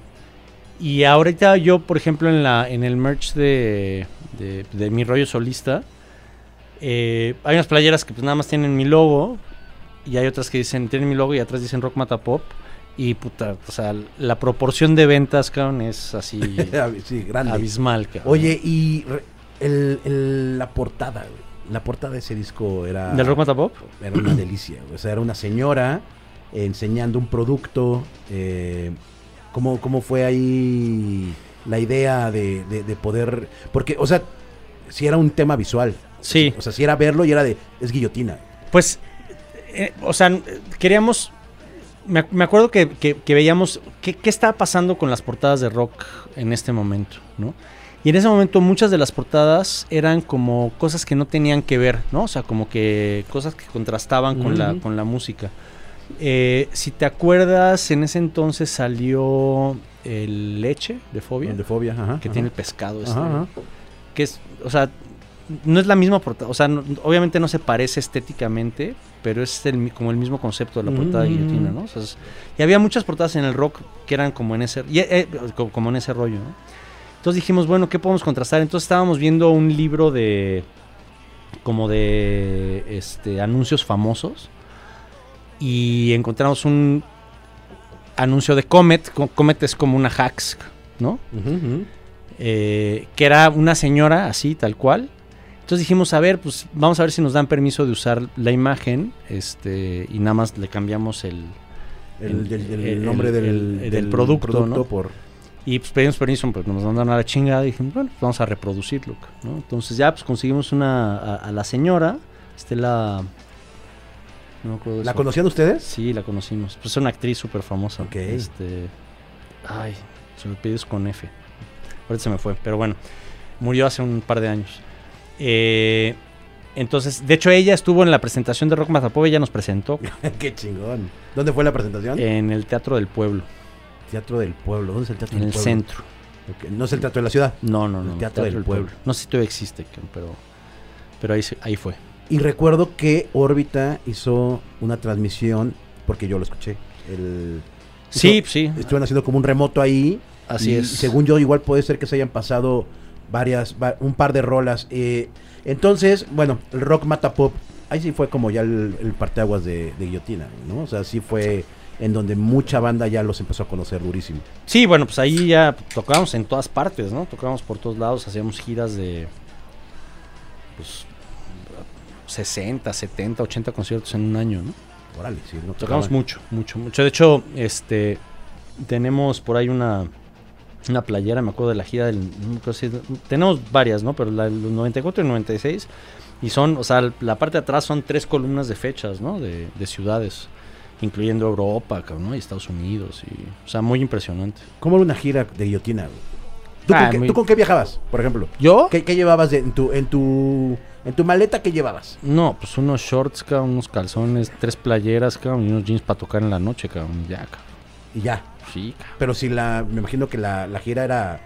y ahorita yo, por ejemplo, en, la, en el merch de, de, mi rollo solista, eh, hay unas playeras que pues nada más tienen mi logo y hay otras que dicen, tienen mi logo y atrás dicen rock matapop. Y puta, o sea, la proporción de ventas, cabrón, es así sí, grande. abismal, cabrón. Oye, y el, la portada, La portada de ese disco era. ¿Del Rock Pop? Era una delicia, O sea, era una señora enseñando un producto. Eh, ¿cómo, ¿Cómo fue ahí la idea de, poder. Porque, o sea, si era un tema visual. Sí. O sea, si era verlo y era de. Es guillotina. Pues. Eh, o sea, queríamos. Me, acuerdo que, veíamos qué, qué estaba pasando con las portadas de rock en este momento, ¿no? Y en ese momento muchas de las portadas eran como cosas que no tenían que ver, ¿no? O sea, como que cosas que contrastaban con, la, con la música. Eh, si te acuerdas, en ese entonces salió el leche de Fobia. de Fobia, ajá, Que tiene el pescado este. Que es, o sea, no es la misma portada. O sea, obviamente no se parece estéticamente, pero es el, como el mismo concepto de la portada de guillotina, ¿no? O sea, y había muchas portadas en el rock que eran como en ese, eh, como en ese rollo, ¿no? Entonces dijimos, bueno, ¿qué podemos contrastar? Entonces estábamos viendo un libro de como de este anuncios famosos y encontramos un anuncio de Comet. Comet es como una hacks, ¿no? Eh, que era una señora así, tal cual. Entonces dijimos, a ver, pues vamos a ver si nos dan permiso de usar la imagen este y nada más le cambiamos el, el, nombre del, producto, ¿no? por y pues pedimos permiso, pues nos mandaron a la chingada y dijimos, bueno, pues vamos a reproducirlo, ¿no? Entonces ya pues conseguimos una a, la señora, Estela... No ¿La conocían ustedes? Sí, la conocimos. Pues es una actriz súper famosa. Ok. Este, ay, se me pides con F. Ahorita se me fue, pero bueno, murió hace un par de años. Eh, entonces, de hecho, ella estuvo en la presentación de Rock Matapop, ella nos presentó Qué chingón. ¿Dónde fue la presentación? en el Teatro del Pueblo, Teatro del Pueblo. ¿Dónde es el Teatro en del el Pueblo? centro. Ok, No es el Teatro de la Ciudad. No, no, no. El Teatro del Pueblo. No sé si todavía existe, pero, pero ahí, ahí fue. Y recuerdo que Órbita hizo una transmisión, porque yo lo escuché. El, Sí, hizo- sí, Estuvieron haciendo como un remoto ahí. así y es. Según yo, igual puede ser que se hayan pasado varias, va- un par de rolas. Eh, entonces, bueno, el rock mata pop. Ahí sí fue como ya el, el parteaguas de, de Guillotina, ¿no? O sea, sí fue en donde mucha banda ya los empezó a conocer durísimo. Sí, bueno, pues ahí ya tocábamos en todas partes, ¿no? Tocábamos por todos lados, hacíamos giras de pues 60, 70, 80 conciertos en un año, ¿no? Órale, sí, no Tocamos mucho, mucho, mucho. De hecho, este tenemos por ahí una una playera, me acuerdo de la gira del tenemos varias, ¿no? Pero la del 94 y 96 y son, o sea, la parte de atrás son tres columnas de fechas, ¿no? De, de ciudades, incluyendo Europa, cabrón, ¿no? Y Estados Unidos y o sea, muy impresionante. ¿Cómo era una gira de Guillotina? güey? ¿Tú, Ah, con qué, muy- tú con qué viajabas, por ejemplo? ¿Yo? ¿Qué, qué llevabas de- en, tu, en, tu, en tu maleta? ¿Qué llevabas? No, pues unos shorts, cabrón, unos calzones, tres playeras, cabrón, y unos jeans para tocar en la noche, cabrón, y ya, cabrón. Y ya. Sí, cabrón. Pero si la, me imagino que la, la gira era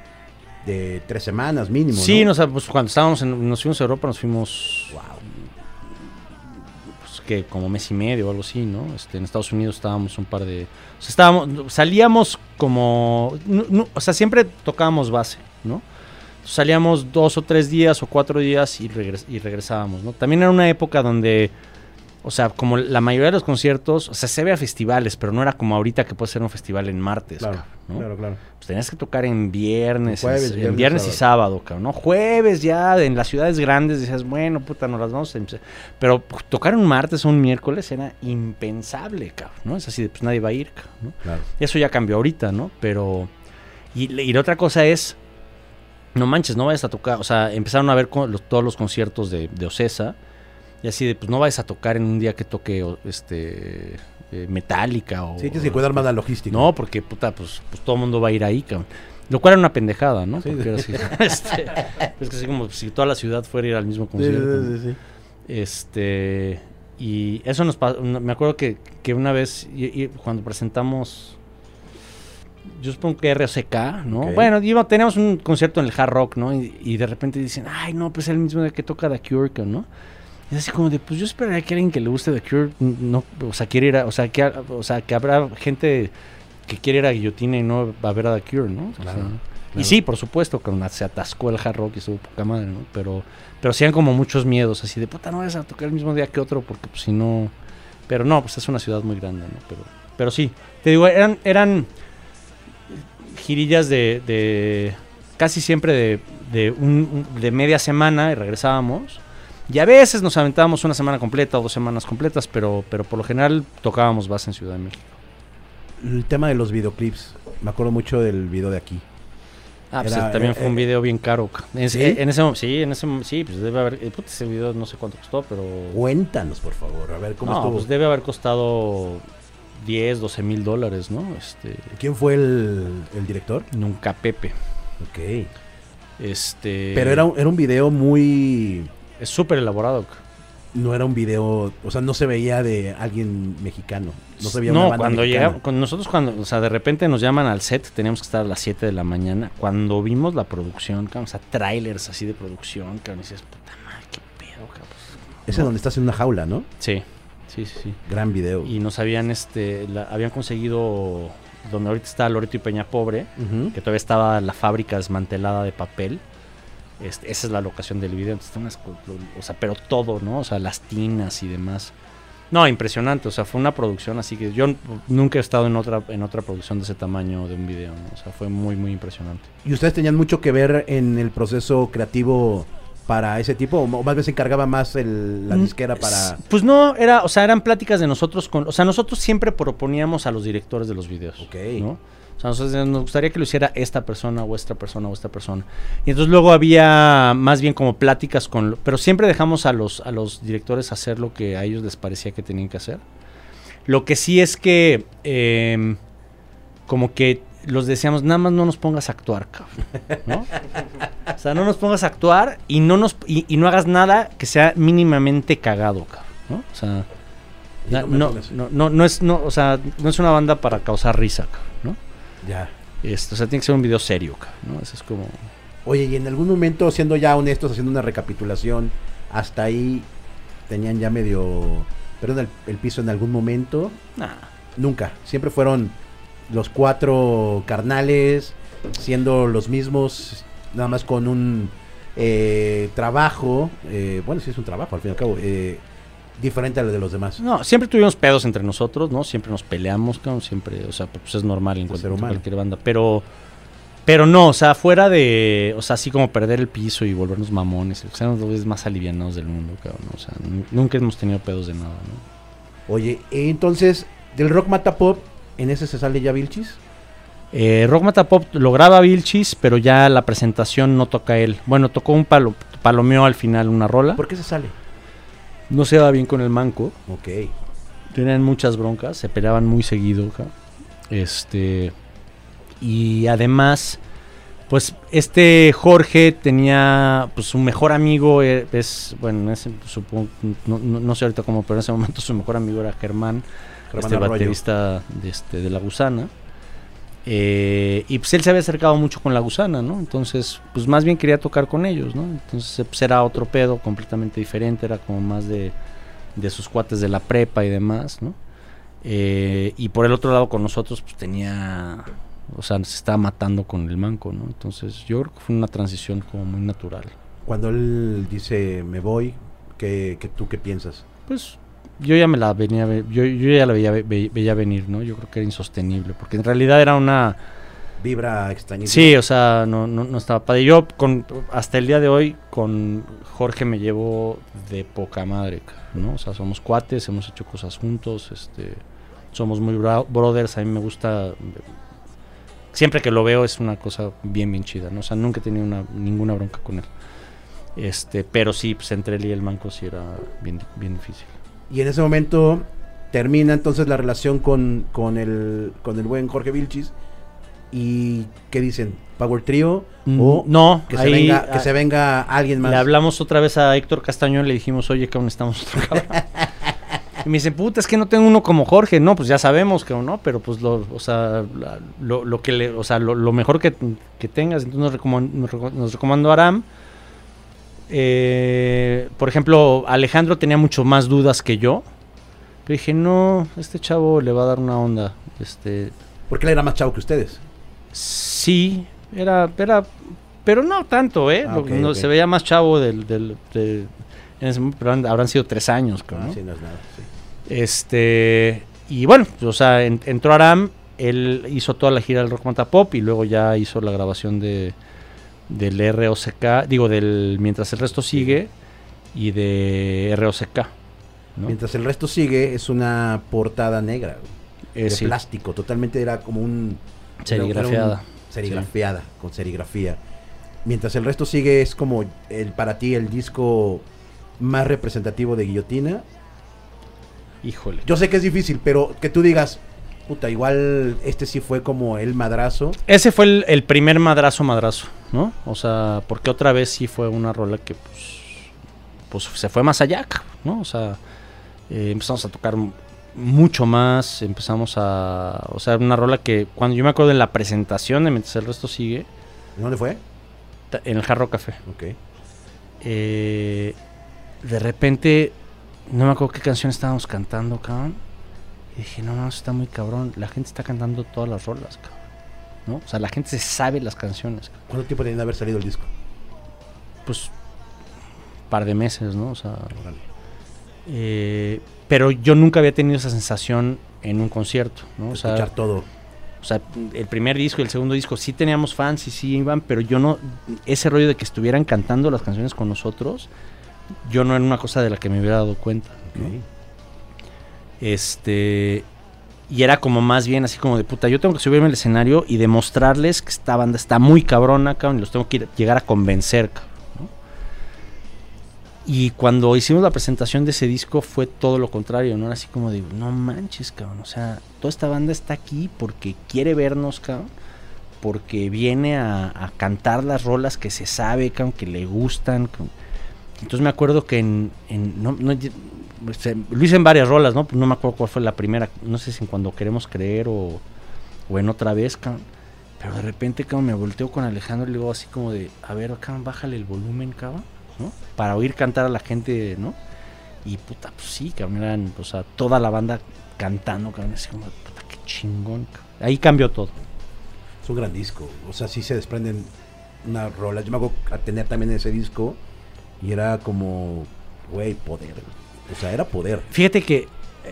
de tres semanas mínimo, Sí, ¿no? nos, pues, cuando estábamos en, nos fuimos a Europa, nos fuimos, Wow. Pues que como mes y medio o algo así, ¿no? Este, en Estados Unidos estábamos un par de, estábamos, salíamos como, o sea, siempre tocábamos base, ¿no? Salíamos dos o tres días o cuatro días y, regres- y regresábamos, ¿no? También era una época donde, o sea, como la mayoría de los conciertos, o sea, se ve a festivales, pero no era como ahorita que puede ser un festival en martes, Claro, cabrón, ¿no? claro, claro. Pues tenías que tocar en viernes, En jueves, en, viernes, y sábado, cabrón, ¿no? Jueves ya, en las ciudades grandes decías, bueno, puta, nos las vamos a empezar. Pero tocar un martes o un miércoles era impensable, cabrón, ¿no? Es así de, pues nadie va a ir, cabrón, ¿no? claro. Eso ya cambió ahorita, ¿no? Pero... Y, y la otra cosa es, no manches, no vayas a tocar, o sea, empezaron a ver los- todos los conciertos de, de Ocesa, y así de, pues no vayas a tocar en un día que toque, este, eh, Metallica o... Sí, tienes que cuidar más la logística. No, porque puta, pues, pues todo el mundo va a ir ahí, cabrón. Lo cual era una pendejada, ¿no? Sí, Porque sí. era así, este, es que así como si toda la ciudad fuera a ir al mismo concierto. sí, sí, sí. Este. Y eso nos pasó. Me acuerdo que, que una vez, y- y cuando presentamos. Yo supongo que RCK, ¿no? Bueno, iba- teníamos un concierto en el Hard Rock, ¿no? Y, y de repente dicen, ay, no, pues es el mismo que toca The Cure, ¿no? Y es así como de, pues yo esperaría que alguien que le guste The Cure, no, o sea, quiere ir a, o sea, que, o sea, que habrá gente que quiere ir a Guillotina y no va a ver a The Cure, ¿no? O sea, Claro, y sí, por supuesto, que se atascó el hard rock y estuvo poca madre, ¿no? Pero, pero sí eran como muchos miedos, así de puta, no vayas a tocar el mismo día que otro, porque pues si no. Pero no, pues es una ciudad muy grande, ¿no? Pero, pero sí, te digo, eran, eran girillas de, de casi siempre de, de, un, un- de media semana y regresábamos. Y a veces nos aventábamos una semana completa o dos semanas completas, pero, pero por lo general tocábamos base en Ciudad de México. El tema de los videoclips. Me acuerdo mucho del video de aquí. Ah, pues Era, también eh, fue un eh, video bien caro. ca- En, ¿Sí? ese- en ese sí, en ese sí, pues debe haber, eh, puta, ese video no sé cuánto costó, pero Cuéntanos, por favor. A ver, ¿cómo no, estuvo? pues debe haber costado 10, 12 mil dólares, ¿no? Este, ¿Quién fue el, el director? nunca Pepe. Ok. Este, Pero era, era un video muy... es súper elaborado. No era un video... O sea, no se veía de alguien mexicano. No se veía una No, banda cuando llegamos, con nosotros cuando, o sea, de repente nos llaman al set, teníamos que estar a las 7 de la mañana. Cuando vimos la producción, cabrón, o sea, trailers así de producción, cabrón, y dices, puta madre, qué pedo, cabrón. Ese donde estás en una jaula, ¿no? Sí, sí, sí, sí. Gran video. Y nos habían, este, la- habían conseguido donde ahorita está Loreto y Peña Pobre, que todavía estaba la fábrica desmantelada de papel. Este, esa es la locación del video. Entonces, unas o sea, pero todo, ¿no? O sea, las tinas y demás. No, impresionante. O sea, fue una producción así que yo nunca he estado en otra, en otra producción de ese tamaño de un video, ¿no? O sea, fue muy, muy impresionante. ¿Y ustedes tenían mucho que ver en el proceso creativo para ese tipo? ¿O más bien se encargaba más el- la Mm, disquera para...? Pues no, era, o sea, eran pláticas de nosotros con, o sea, nosotros siempre proponíamos a los directores de los videos. Ok. ¿no? O sea, nosotros nos gustaría que lo hiciera esta persona o esta persona o esta persona. Y entonces luego había más bien como pláticas con, lo- pero siempre dejamos a los, a los directores hacer lo que a ellos les parecía que tenían que hacer. Lo que sí es que, em, como que los decíamos, nada más no nos pongas a actuar, cabrón. ¿no? sea, no nos pongas a actuar y no nos y, y no hagas nada que sea mínimamente cagado, cabrón, ¿no? O sea, no no, no, no es, no, o sea, no es una banda para causar risa, cabrón, ¿no? Ya. Esto, o sea, tiene que ser un video serio, ¿no? Eso es como... Oye, y en algún momento, siendo ya honestos, haciendo una recapitulación, hasta ahí tenían ya medio. Perdón, el, el piso en algún momento. Nah. Nunca. Siempre fueron los cuatro carnales, siendo los mismos, nada más con un eh, trabajo. eh, bueno, sí es un trabajo, al fin y al cabo. eh, diferente a lo de los demás. No, siempre tuvimos pedos entre nosotros, ¿no? Siempre nos peleamos, cabrón, siempre, o sea, pues es normal en cualquier, banda, pero pero no, o sea, fuera de, o sea, así como perder el piso y volvernos mamones, o sea, los güeyes más alivianados del mundo, cabrón, o sea, nu- nunca hemos tenido pedos de nada, ¿no? Oye, entonces, del rock mata pop, ¿en ese se sale ya Vilchis? Eh, Rock Mata Pop lo graba Vilchis, pero ya la presentación no toca él. Bueno, tocó un palo, palomeó al final una rola. ¿Por qué se sale? No se daba bien con el manco. Ok. Tenían muchas broncas, se peleaban muy seguido. Este. Y además, pues este Jorge tenía, pues su mejor amigo eh, es, bueno, supongo, no, no- no sé ahorita cómo, pero en ese momento su mejor amigo era Germán, Germán este Arroyo. baterista de, este, de La Gusana. Eh, y pues él se había acercado mucho con La Gusana, ¿no? Entonces, pues más bien quería tocar con ellos, ¿no? Entonces, pues era otro pedo completamente diferente, era como más de, de sus cuates de la prepa y demás, ¿no? Eh, y por el otro lado con nosotros, pues tenía, o sea, se estaba matando con el manco, ¿no? Entonces, yo creo que fue una transición como muy natural. Cuando él dice me voy, ¿qué, qué- tú qué piensas? Pues yo ya me la venía, ve- yo, yo ya la veía, ve- veía venir, ¿no? Yo creo que era insostenible, porque en realidad era una... Vibra extrañísima. Sí, o sea, no, no, no estaba padre. Yo con, hasta el día de hoy con Jorge me llevo de poca madre, ¿no? O sea, somos cuates, hemos hecho cosas juntos, este, somos muy brothers, a mí me gusta, siempre que lo veo es una cosa bien, bien chida, ¿no? O sea, nunca he tenido una, ninguna bronca con él. Este, pero sí, pues entre él y el manco sí era bien, bien difícil. Y en ese momento termina entonces la relación con, con, el, con el buen Jorge Vilchis. ¿Y qué dicen? ¿Power Trio? ¿O Mm, no, que, se ahí, venga, que ah, se venga alguien más? Le hablamos otra vez a Héctor Castañón, le dijimos, oye, cabrón, necesitamos otro cabrón. y me dice, puta, es que no tengo uno como Jorge. No, pues ya sabemos que no, pero pues lo, o sea, lo, lo que le, o sea, lo, lo mejor que, que tengas. Entonces nos recomendó Aram. Eh, por ejemplo, Alejandro tenía mucho más dudas que yo. Pero dije, no, este chavo le va a dar una onda. Este, Porque él era más chavo que ustedes. Sí, era, era, pero no tanto, ¿eh? Ah, no. Se veía más chavo del, del, de- en ese momento, pero habrán sido tres años, creo, Ah, ¿no? sí, no es nada. sí. Este, y bueno, o sea, en- entró Aram, él hizo toda la gira del Rock Mata Pop y luego ya hizo la grabación de del ROCK, digo, del Mientras el resto sigue y de ROCK, ¿no? Mientras el resto sigue, es una portada negra. Eh, de sí, plástico. Totalmente era como un... serigrafiada. era un- serigrafiada, con serigrafía. Mientras el resto sigue, es como el para ti el disco más representativo de Guillotina. Híjole. Yo sé que es difícil, pero que tú digas, puta, igual este sí fue como el madrazo. Ese fue el, el primer madrazo, madrazo, ¿no? O sea, porque otra vez sí fue una rola que, pues, pues se fue más allá, ¿no? O sea, eh, empezamos a tocar mucho más, empezamos a... O sea, una rola que cuando yo me acuerdo en la presentación de Mientras el resto sigue, ¿Dónde fue? en el Jarro Café, Ok. eh, de repente, no me acuerdo qué canción estábamos cantando, cabrón. Y dije, no, no, está muy cabrón. La gente está cantando todas las rolas, cabrón. ¿No? O sea, la gente se sabe las canciones. ¿Cuánto tiempo tenía de haber salido el disco? pues par de meses, ¿no? O sea, eh, pero yo nunca había tenido esa sensación en un concierto, ¿no? O sea, Escuchar todo. o sea, el primer disco y el segundo disco sí teníamos fans y sí iban, pero yo no, ese rollo de que estuvieran cantando las canciones con nosotros, yo no era una cosa de la que me hubiera dado cuenta. Este. Y era como más bien así como de puta, yo tengo que subirme al escenario y demostrarles que esta banda está muy cabrona, cabrón, y los tengo que llegar a convencer, cabrón. ¿no? Y cuando hicimos la presentación de ese disco fue todo lo contrario, ¿no? Era así como de, no manches, cabrón, o sea, toda esta banda está aquí porque quiere vernos, cabrón. porque viene a, cantar las rolas que se sabe, cabrón, que le gustan. Entonces me acuerdo que en, lo hice en varias rolas, ¿no? No me acuerdo cuál fue la primera, no sé si en Cuando Queremos Creer o, o en otra vez, cabrón. Pero de repente, cabrón, me volteo con Alejandro y le digo así como de, a ver, cabrón, bájale el volumen, cabrón, ¿no? Para oír cantar a la gente, ¿no? Y puta, pues sí, cabrón, eran, o sea, toda la banda cantando, cabrón, así como, puta, qué chingón, cabrón. Ahí cambió todo. Es un gran disco, o sea, sí se desprenden una rola. Yo me hago a tener también ese disco y era como, güey, poder. O sea, era poder. Fíjate que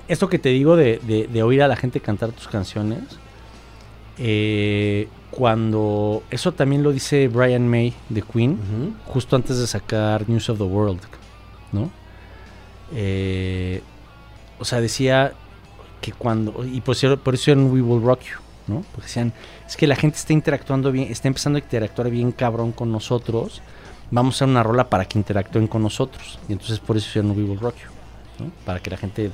esto que te digo de, de, oír a la gente cantar tus canciones, eh, cuando eso también lo dice Brian May de Queen, justo antes de sacar News of the World, ¿no? Eh, o sea, decía que cuando, y por por eso We Will Rock You, ¿no? Porque decían, es que la gente está interactuando bien, está empezando a interactuar bien cabrón con nosotros, vamos a hacer una rola para que interactúen con nosotros. Y entonces por eso hicieron We Will Rock You, ¿no? Para que la gente...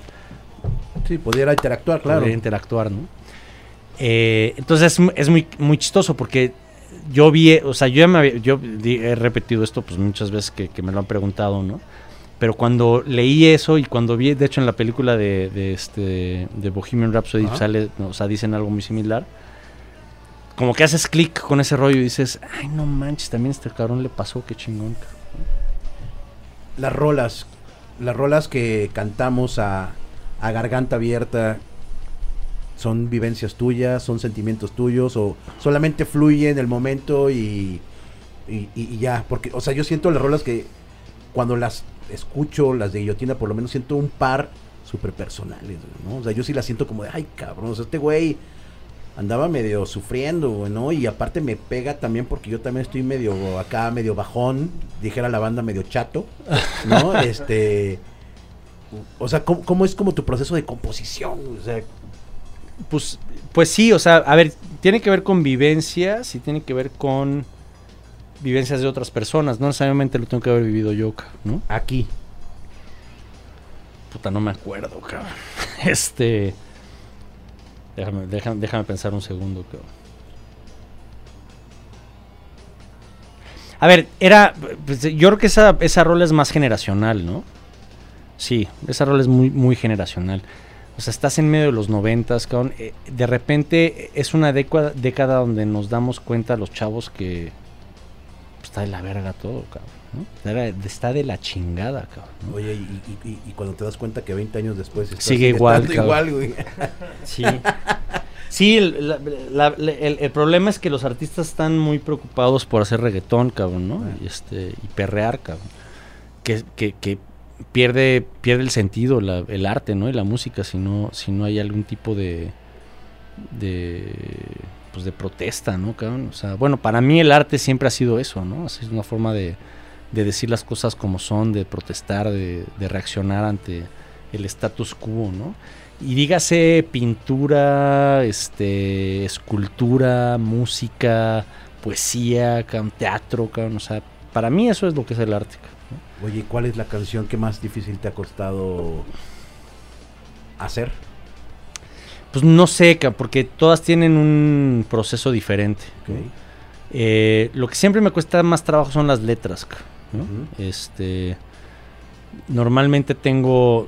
Sí, pudiera interactuar, claro. Pudiera interactuar, ¿no? Eh, entonces es, muy, muy chistoso porque yo vi, o sea, yo ya me yo he repetido esto pues muchas veces que, me lo han preguntado, ¿no? Pero cuando leí eso y cuando vi, de hecho en la película de, este de Bohemian Rhapsody sale, o sea, dicen algo muy similar. Como que haces clic con ese rollo y dices, ay no manches, también este cabrón le pasó, qué chingón. Las rolas, las rolas que cantamos a, garganta abierta, son vivencias tuyas, son sentimientos tuyos o solamente fluye en el momento y, y, ya, porque, o sea, yo siento las rolas que cuando las escucho, las de guillotina, por lo menos siento un par súper personales, ¿no? O sea, yo sí las siento como de, ay, cabrón, o sea, este güey andaba medio sufriendo, ¿no? Y aparte me pega también porque yo también estoy medio acá, medio bajón, dijera la banda medio chato, ¿no? este... O sea, ¿cómo, ¿cómo, es como tu proceso de composición? O sea, pues, pues sí, o sea, a ver, tiene que ver con vivencias y tiene que ver con vivencias de otras personas. No necesariamente lo tengo que haber vivido yo, ¿no? Aquí. Puta, no me acuerdo, cabrón. Este. Déjame, déjame, pensar un segundo, cabrón. A ver, era. Pues, yo creo que esa, esa rol es más generacional, ¿no? Sí, esa rol es muy, muy generacional. O sea, estás en medio de los noventas, cabrón. Eh, de repente es una década, década donde nos damos cuenta los chavos que pues, está de la verga todo, cabrón. ¿No? Está de la chingada, cabrón. Oye, y, cuando te das cuenta que 20 años después sigue igual, igual, güey. Sí. Sí, el, el, problema es que los artistas están muy preocupados por hacer reggaetón, cabrón, ¿no? Ah. Y, este, y perrear, cabrón. Que, que, que pierde, pierde el sentido el arte, ¿no? Y la música si no, si no hay algún tipo de, de, pues de protesta, ¿no? O sea, bueno, para mí el arte siempre ha sido eso, ¿no? Es una forma de, de decir las cosas como son, de protestar, de, de reaccionar ante el status quo, ¿no? Y dígase pintura, este, escultura, música, poesía, teatro, o sea, para mí eso es lo que es el arte. Oye, ¿cuál es la canción que más difícil te ha costado hacer? Pues no sé, porque todas tienen un proceso diferente. Eh, lo que siempre me cuesta más trabajo son las letras. Este, normalmente tengo,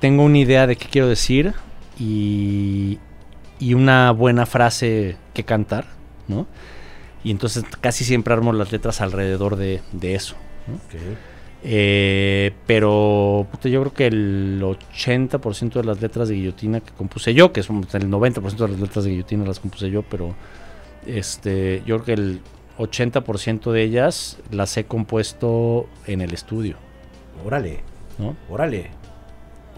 tengo una idea de qué quiero decir y, y una buena frase que cantar, ¿no? Y entonces casi siempre armo las letras alrededor de, de eso. Eh, pero yo creo que el 80% de las letras de guillotina que compuse yo, que son el 90% de las letras de guillotina las compuse yo, pero este, yo creo que el 80% de ellas las he compuesto en el estudio. Órale. ¿No? Órale.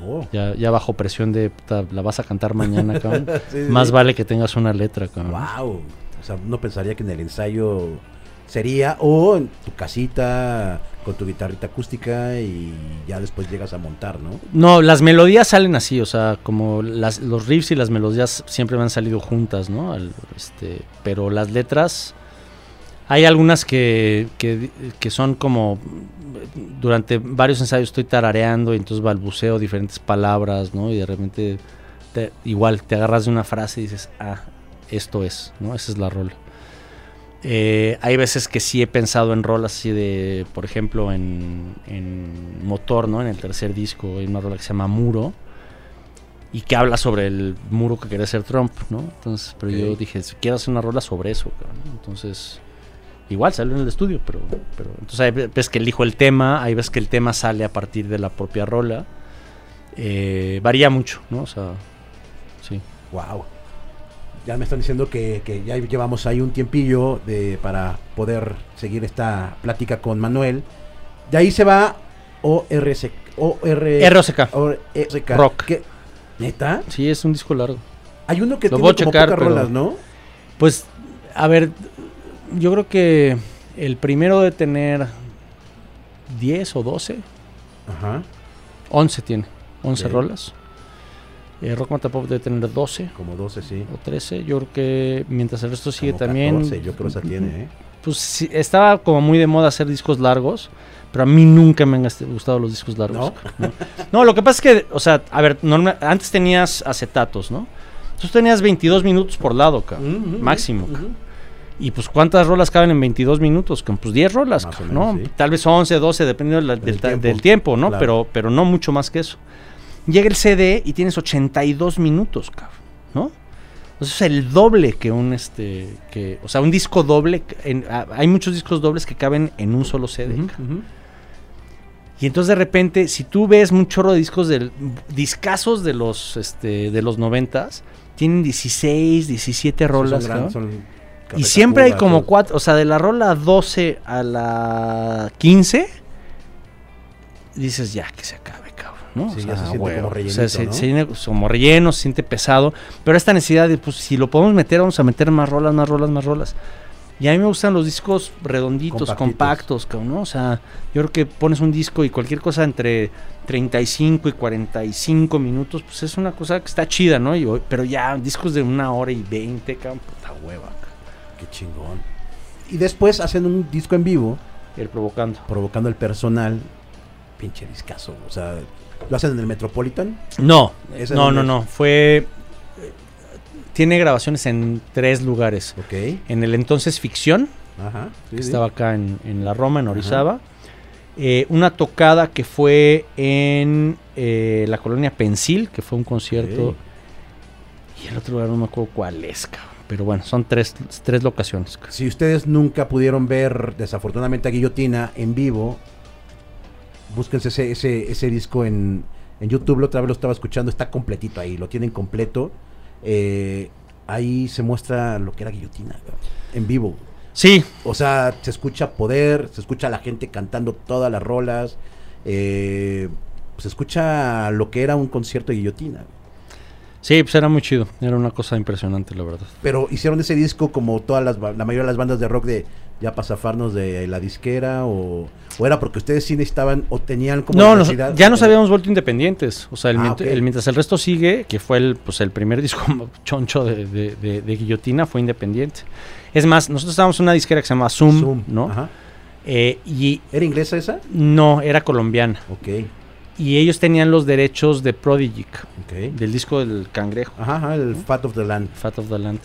Oh. Ya, ya, bajo presión de la vas a cantar mañana, cabrón. Más vale que tengas una letra, cabrón. Wow. O sea, no pensaría que en el ensayo sería o en tu casita con tu guitarrita acústica y ya después llegas a montar, ¿no? No, las melodías salen así, o sea, como las, los riffs y las melodías siempre me han salido juntas, ¿no? este, pero las letras, hay algunas que, que, son como, durante varios ensayos estoy tarareando y entonces balbuceo diferentes palabras, ¿no? Y de repente, igual, te agarras de una frase y dices, ah, esto es, ¿no? Esa es la rola. Eh, hay veces que sí he pensado en rolas así de, por ejemplo, en, en Motor, ¿no? En el tercer disco hay una rola que se llama Muro y que habla sobre el muro que quería hacer Trump, ¿no? Entonces, pero yo dije, si quiero hacer una rola sobre eso, cabrón. Entonces, igual salió en el estudio, pero, pero entonces hay veces que elijo el tema, hay veces que el tema sale a partir de la propia rola. Eh, varía mucho, ¿no? O sea, sí. Wow. Ya me están diciendo que, que ya llevamos ahí un tiempillo de, para poder seguir esta plática con Manuel. De ahí se va ORC. OR, ROCK. ORC. Rock. ¿Qué? ¿Neta? Sí, es un disco largo. Hay uno que Lo tiene voy como checar, pocas pero- rolas, ¿no? Pues, a ver, yo creo que el primero de tener 10 o 12, Ajá. 11 tiene, 11 Ok. rolas. Eh, Rock Mata Pop debe tener 12 Como 12, sí. o 13. Yo creo que mientras el resto sigue Como también. 14, yo creo que esa tiene, ¿eh? Pues sí, estaba como muy de moda hacer discos largos, pero a mí nunca me han gustado los discos largos. No, No, lo que pasa es que, o sea, a ver, norma- antes tenías acetatos, ¿no? Entonces tenías 22 minutos por lado, cabrón, Ujú, máximo. ujú. cabrón. Y pues, ¿cuántas rolas caben en 22 minutos? Pues 10 rolas, menos, ¿no? sí. Tal vez 11, 12, dependiendo Del del, tiempo. del tiempo, ¿no? Claro. Pero, pero no mucho más que eso. Llega el CD y tienes 82 minutos, cabrón, ¿no? Entonces es el doble que un este que, o sea, un disco doble, en- a- hay muchos discos dobles que caben en un solo CD. Cabrón. ujú. Y entonces de repente, si tú ves un chorro de discos del discazos de los este de los noventas, tienen 16, 17 rolas, son gran- son Y siempre hay como cuatro, o sea, de la rola 12 a la 15, dices ya que se acabe, cabrón, ¿no? Sí, ya se siente como O sea, se, como relleno, se siente pesado, pero esta necesidad de, pues, si lo podemos meter, vamos a meter más rolas, más rolas, más rolas. Y a mí me gustan los discos redonditos, Compactitos. compactos, cabrón, ¿no? O sea, yo creo que pones un disco y cualquier cosa entre 35 y 45 minutos, pues es una cosa que está chida, ¿no? Y, pero ya discos de una hora y 20, cabrón, puta hueva. Qué chingón. Y después hacen un disco en vivo, Ir provocando. provocando el personal. Pinche discazo. O sea, ¿lo hacen en el Metropolitan? No, ¿Ese no, no, es? no. Fue. eh, Tiene grabaciones en tres lugares. Ok. En el entonces Ficción, Ajá. sí, que sí. estaba acá en, en la Roma, en Orizaba. Eh, una tocada que fue en eh, la colonia Pensil, que fue un concierto. Y el otro lugar no me acuerdo cuál es, cabrón. Pero bueno, son tres, tres locaciones. Si ustedes nunca pudieron ver desafortunadamente a Guillotina en vivo, búsquense ese, ese, ese disco en, en YouTube, la otra vez lo estaba escuchando, está completito ahí, lo tienen completo. Eh, ahí se muestra lo que era Guillotina en vivo. Sí, O sea, se escucha poder, se escucha a la gente cantando todas las rolas, eh, se escucha lo que era un concierto de Guillotina. Sí, pues era muy chido. Era una cosa impresionante, la verdad. Pero hicieron ese disco como todas las, la mayoría de las bandas de rock de ya para zafarnos de la disquera o, o era porque ustedes sí necesitaban o tenían como No, nos- ya nos habíamos vuelto independientes. O sea, el, Ah, el mientras el resto sigue, que fue el, pues, el primer disco choncho de, de- de- de Guillotina, fue independiente. Es más, nosotros estábamos en una disquera que se llama Zoom, Zoom, ¿no? Ajá. Eh, y ¿Era inglesa esa? no, era colombiana. Ok, Y ellos tenían los derechos de Prodigy, del disco del cangrejo, Ajá, ajá, el Fat of the Land. Fat of the Land,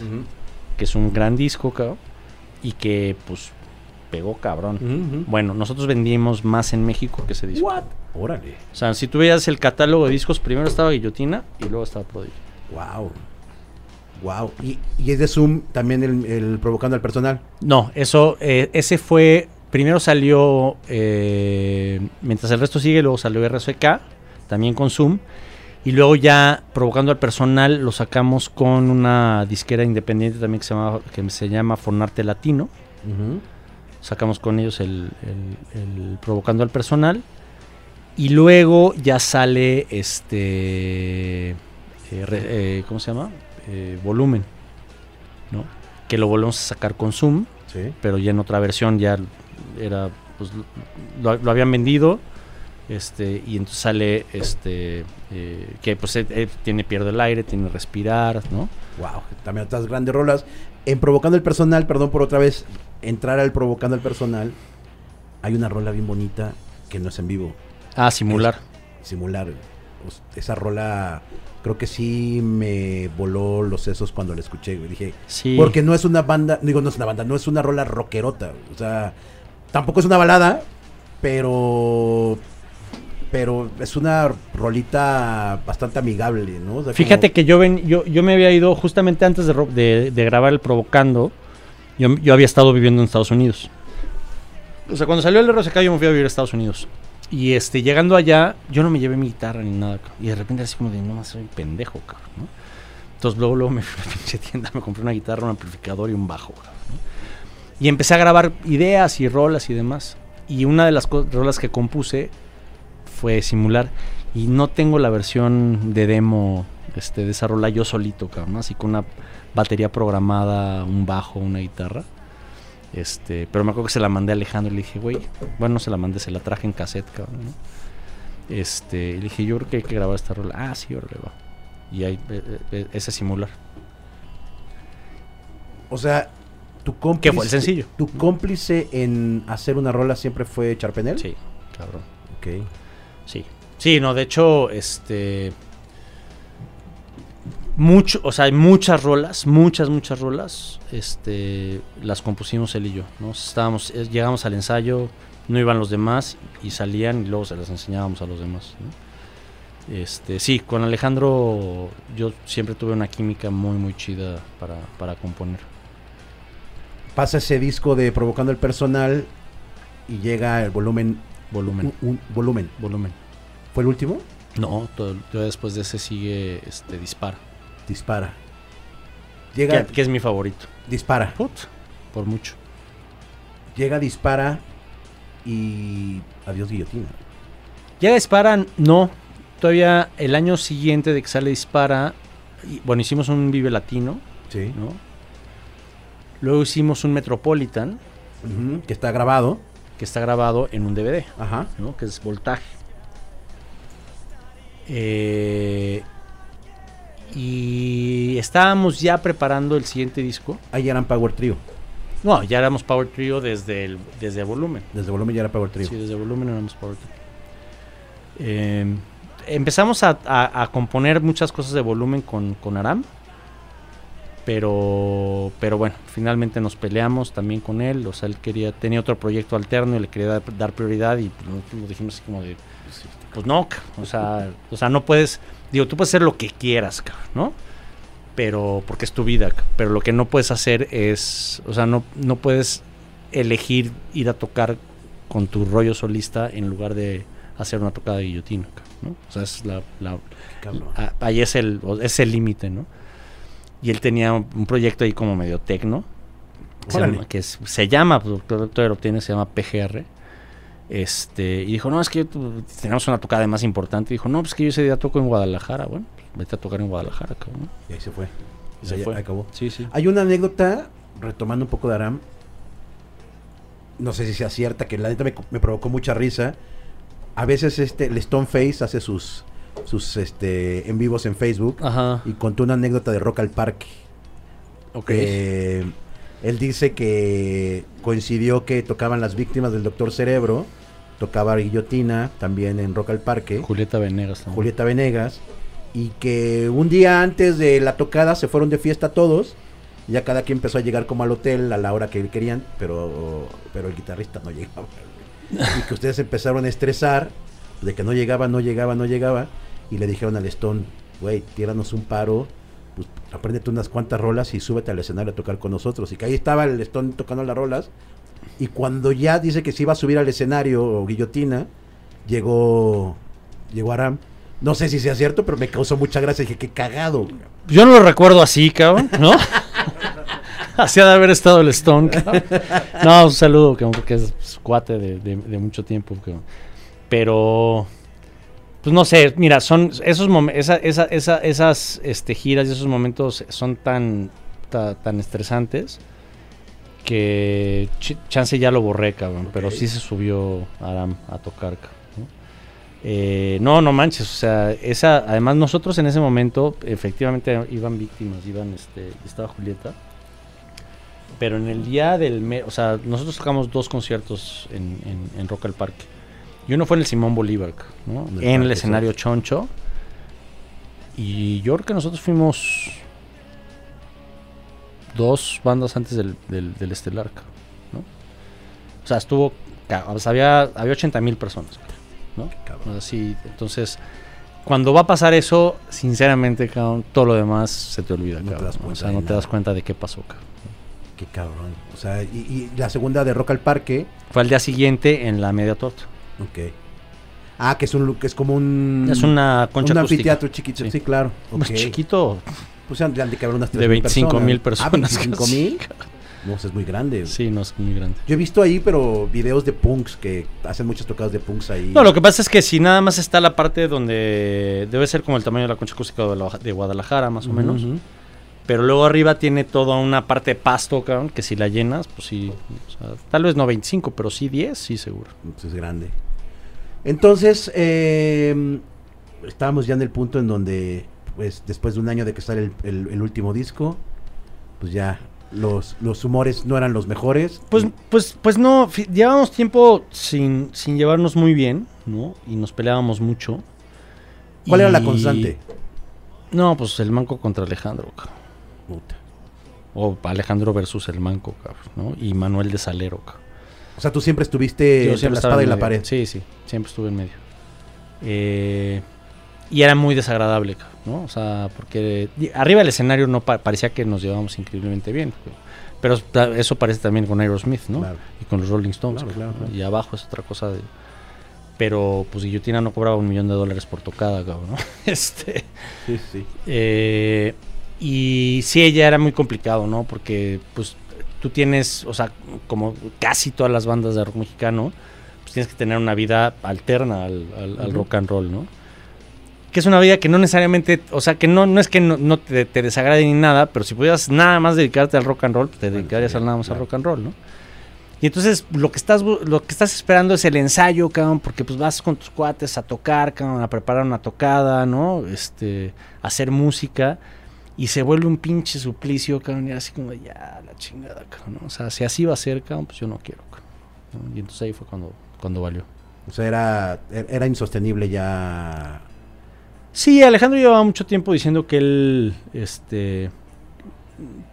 que es un gran disco, cabrón, y que, pues, pegó cabrón. Bueno, nosotros vendimos más en México que ese disco. What? Órale. O sea, si tú veías el catálogo de discos, primero estaba Guillotina y luego estaba Prodigy. Wow. Wow. Y, y es de Zoom también el, el provocando al personal. No, eso, eh, ese fue, primero salió, eh, mientras el resto sigue, luego salió RSK, también con Zoom, y luego ya provocando al personal lo sacamos con una disquera independiente también que se llama, que se llama Fornarte Latino, sacamos con ellos el, el- el provocando al personal, y luego ya sale este, eh, eh, ¿cómo se llama? Volumen, ¿no? Que lo volvemos a sacar con Zoom Sí. pero ya en otra versión ya era pues lo, lo habían vendido este y entonces sale este eh, que pues eh, tiene pierde el aire tiene respirar no Wow. También otras grandes rolas. En provocando el personal, perdón por otra vez entrar al provocando el personal, hay una rola bien bonita que no es en vivo. ah simular simular. Pues, esa rola creo que sí me voló los sesos cuando la escuché, güey. Dije, Sí. porque no es una banda, digo, no es una banda, no es una rola rockerota. O sea, tampoco es una balada, pero pero es una rolita bastante amigable, ¿no? Fíjate que yo, ven, yo, yo me había ido justamente antes de, grabar el Provocando. Yo, yo había estado viviendo en Estados Unidos. O sea, cuando salió el RSK yo me fui a vivir a Estados Unidos. Y este, llegando allá, yo no me llevé mi guitarra ni nada. Y de repente así como de, no más soy pendejo, cabrón, ¿no? Entonces luego, luego me fui a la pinche tienda, me compré una guitarra, un amplificador y un bajo, cabrón. Y empecé a grabar ideas y rolas y demás. Y una de las rolas que compuse fue simular. Y no tengo la versión de demo este, de esa rola yo solito, cabrón. Así con una batería programada, un bajo, una guitarra. Este, pero me acuerdo que se la mandé a Alejandro y le dije, güey, bueno, no se la mandé, se la traje en cassette, cabrón, ¿no? Este, y le dije, yo creo que hay que grabar esta rola. Ah, sí, órale, va. Y ahí, eh, eh, ese simular. O sea, tu cómplice. ¿Qué fue el sencillo? Tu cómplice en hacer una rola siempre fue Charpenel. Sí, cabrón. Ok. Sí. Sí, no, de hecho, este. Mucho, o sea, hay muchas rolas, muchas, muchas rolas. Este. Las compusimos él y yo, ¿no? Estábamos, eh, llegamos al ensayo, no iban los demás y salían y luego se las enseñábamos a los demás, ¿no? Este, sí, con Alejandro yo siempre tuve una química muy, muy chida para, para componer. Pasa ese disco de Provocando el Personal y llega el volumen. Volumen, Un, un volumen. volumen. ¿Fue el último? No, todo- todo después de ese sigue este, Dispara, Dispara. que, Llega. que es mi favorito. Dispara. Put, por mucho. Llega, dispara y. Adiós, guillotina. Ya disparan, no. Todavía el año siguiente de que sale Dispara, y- bueno, hicimos un Vive Latino, Sí. ¿no? Luego hicimos un Metropolitan, Que está grabado. que está grabado en un DVD, Ajá. ¿no? Que es Voltaje. Eh, y estábamos ya preparando el siguiente disco. Ahí eran Power Trio. No, ya éramos Power Trio desde el, desde volumen. Desde volumen ya era Power Trio. Sí, desde volumen éramos Power Trio. Eh, empezamos a, a- a componer muchas cosas de volumen con, con Aram. Pero, pero bueno, finalmente nos peleamos también con él. O sea, él quería, tenía otro proyecto alterno y le quería dar, dar prioridad. Y pues, nos dijimos así como de, pues no, o sea, o sea, no puedes, digo, tú puedes hacer lo que quieras, ¿no? Pero, porque es tu vida, pero lo que no puedes hacer es, o sea, no, no puedes elegir ir a tocar con tu rollo solista en lugar de hacer una tocada de guillotina, ¿no? O sea, es la, la- Cabrón. a- ahí es el, es el límite, ¿no? Y él tenía un un proyecto ahí como medio tecno, se llama- que es- se llama, pues, todavía lo tiene, se llama PGR. Este, y dijo, no, es que tenemos una tocada más importante. dijo, no, pues que yo ese día toco en Guadalajara. Bueno, pues, vete a tocar en Guadalajara, cabrón. Y ahí se fue. Y se Ahí- fue. acabó. Sí, sí. Hay una anécdota, retomando un poco de Aram. No sé si sea cierta, que la neta me, me provocó mucha risa. A veces este, el Stone Face hace sus, sus este, en vivos en Facebook. Ajá. Y contó una anécdota de Rock al Parque. Ok. Eh, él dice que coincidió que tocaban las víctimas del Doctor Cerebro. Tocaba Guillotina también en Rock al Parque. Julieta Venegas. Julieta Venegas, y que un día antes de la tocada se fueron de fiesta todos. y Ya cada quien empezó a llegar como al hotel a la hora que querían, pero, pero el guitarrista no llegaba. Y que ustedes empezaron a estresar de que no llegaba, no llegaba, no llegaba. Y le dijeron al Stone, güey, tíranos un paro, pues apréndete unas cuantas rolas y súbete al escenario a tocar con nosotros. Y que ahí estaba el Stone tocando las rolas. Y cuando ya dice que se iba a subir al escenario o guillotina, llegó, llegó Aram. No sé si sea cierto, pero me causó mucha gracia. Dije, qué cagado. Yo no lo recuerdo así, cabrón, ¿no? Así ha de haber estado el Stone, cabrón. No, un saludo, cabrón, porque es cuate de- de mucho tiempo, cabrón. Pero, pues no sé, mira, son esos esa, esa, esa- esas este, giras y esos momentos son tan, ta- tan estresantes que ch- chance ya lo borré, cabrón, pero sí se subió Aram a tocar. Eh, no, no manches, o sea, esa, además nosotros en ese momento efectivamente iban víctimas, iban, este, estaba Julieta, pero en el día del, me- o sea, nosotros tocamos dos conciertos en, en, en Rock al Parque, y uno fue en el Simón Bolívar, ¿no? En el escenario Choncho, Y yo creo que nosotros fuimos dos bandas antes del, del, del Estelar, ¿no? O sea, estuvo, ca- o sea, había, había 80 mil personas, ¿no? Cabrón. Así, entonces, cuando va a pasar eso, sinceramente, cabrón, todo lo demás se te olvida, No te cabrón, cuenta O sea, no te nada. das cuenta de qué pasó, cabrón. Qué cabrón. O sea, y, y la segunda de Rock al Parque. Fue al día siguiente en la media torta. Ok. Ah, que es un que es como un Es una concha un acústica. anfiteatro chiquito, sí, Sí. claro. Más chiquito. Pues han han de caber unas De 3,000 25,000Ah, personas, 25 mil. No, es muy grande. Sí, no es muy grande. Yo he visto ahí, pero videos de punks que hacen muchas tocadas de punks ahí. No, lo que pasa es que si nada más está la parte donde debe ser como el tamaño de la concha acústica de, la- de Guadalajara, más o menos. Pero luego arriba tiene toda una parte de pasto, cabrón, que si la llenas, pues sí. o sea, tal vez no 25, pero sí 10, sí, seguro. Pues es grande. Entonces, eh, estábamos ya en el punto en donde, pues, después de un año de que sale el, el- el último disco, pues ya los, los humores no eran los mejores. Pues, pues, pues no, llevábamos tiempo sin, sin llevarnos muy bien, ¿no? Y nos peleábamos mucho. ¿Cuál era la constante? No, pues el manco contra Alejandro, cabrón. Puta. O Alejandro versus el manco, cabrón, ¿no? Y Manuel de Salero, cabrón. O sea, tú siempre estuviste Yo entre siempre la estaba espada y en la pared. Sí, sí, siempre estuve en medio. Eh, y era muy desagradable, ¿no? O sea, porque arriba del escenario no pa- parecía que nos llevábamos increíblemente bien. Pero, eso parece también con Aerosmith, ¿no? Claro. Y con los Rolling Stones. Claro, cabrón, claro, ¿no? claro. Y abajo es otra cosa de... Pero pues Guillotina no cobraba un millón de dólares por tocada, cabrón, ¿no? Este... Sí, sí. Eh, y sí, ella era muy complicado, ¿no? Porque, pues, tú tienes, o sea, como casi todas las bandas de rock mexicano, pues tienes que tener una vida alterna al, al- al Ujú. rock and roll, ¿no? Que es una vida que no necesariamente, o sea, que no, no es que no, no te, te desagrade ni nada, pero si pudieras nada más dedicarte al rock and roll, pues te Bueno, dedicarías sí, al nada más al rock and roll, ¿no? Y entonces lo que estás lo que estás esperando es el ensayo, cabrón, porque pues vas con tus cuates a tocar, cabrón, a preparar una tocada, ¿no? Este, a hacer música y se vuelve un pinche suplicio, cabrón, y así como ya la chingada, cabrón, ¿no? O sea, si así va a ser, cabrón, pues yo no quiero, cabrón, ¿no? Y entonces ahí fue cuando cuando valió. O sea, era, era insostenible ya. Sí, Alejandro llevaba mucho tiempo diciendo que él, este,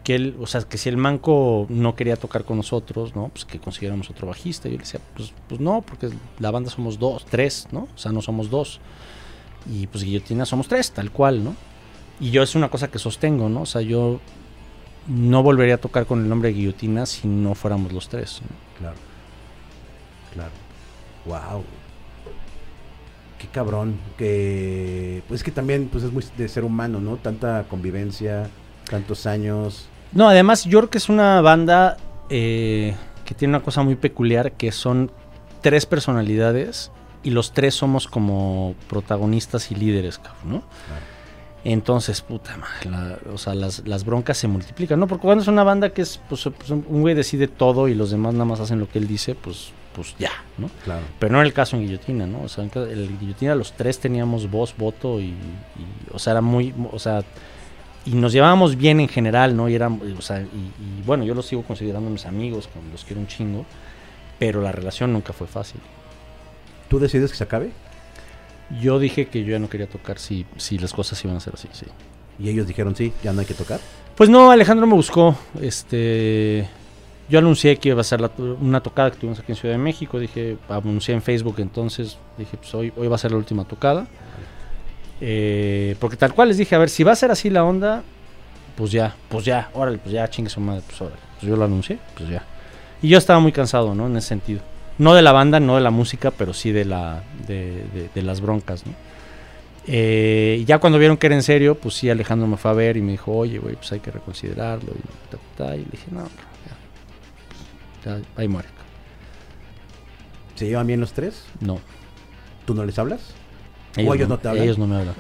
que él, o sea, que si el manco no quería tocar con nosotros, ¿no? Pues que consiguiéramos otro bajista. Y yo le decía, pues, pues no, porque la banda somos dos, tres, ¿no? O sea, no somos dos. Y pues Guillotina somos tres, tal cual, ¿no? Y yo es una cosa que sostengo, ¿no? O sea, yo no volvería a tocar con el nombre de Guillotina si no fuéramos los tres. ¿no? Claro. Claro. Wow. Qué cabrón. Que. Pues es que también pues es muy de ser humano, ¿no? Tanta convivencia, tantos años. No, además yo creo que es una banda eh, que tiene una cosa muy peculiar, que son tres personalidades y los tres somos como protagonistas y líderes, ¿no? Claro. Entonces, puta madre, la- o sea, las, las broncas se multiplican, ¿no? Porque cuando es una banda que es, pues, pues, un güey decide todo y los demás nada más hacen lo que él dice, pues, pues ya, ¿no? Claro. Pero no era el caso en Guillotina, ¿no? O sea, en el Guillotina los tres teníamos voz, voto y, y, o sea, era muy, o sea, y nos llevábamos bien en general, ¿no? Y era, o sea, y, y, bueno, yo los sigo considerando mis amigos, los quiero un chingo, pero la relación nunca fue fácil. ¿Tú decides que se acabe? Yo dije que yo ya no quería tocar si, si las cosas iban a ser así, sí. Y ellos dijeron, sí, ya no hay que tocar. Pues no, Alejandro me buscó, este, yo anuncié que iba a ser la una tocada que tuvimos aquí en Ciudad de México, dije, anuncié en Facebook, entonces dije, pues hoy, hoy va a ser la última tocada. Eh, porque tal cual les dije, a ver, si va a ser así la onda, pues ya, pues ya, órale, pues ya, chingue su madre, pues órale. Pues yo lo anuncié, pues ya. Y yo estaba muy cansado, ¿no? En ese sentido. No de la banda, no de la música, pero sí de, la, de, de- de las broncas, ¿no? Eh, ya cuando vieron que era en serio, pues sí, Alejandro me fue a ver y me dijo, oye, güey, pues hay que reconsiderarlo. Y, ta, ta, ta, y le dije, no, ya, ya, ahí muere. ¿Se llevan bien los tres? No. ¿Tú no les hablas? ¿O ellos no te hablan? Ellos no me hablan.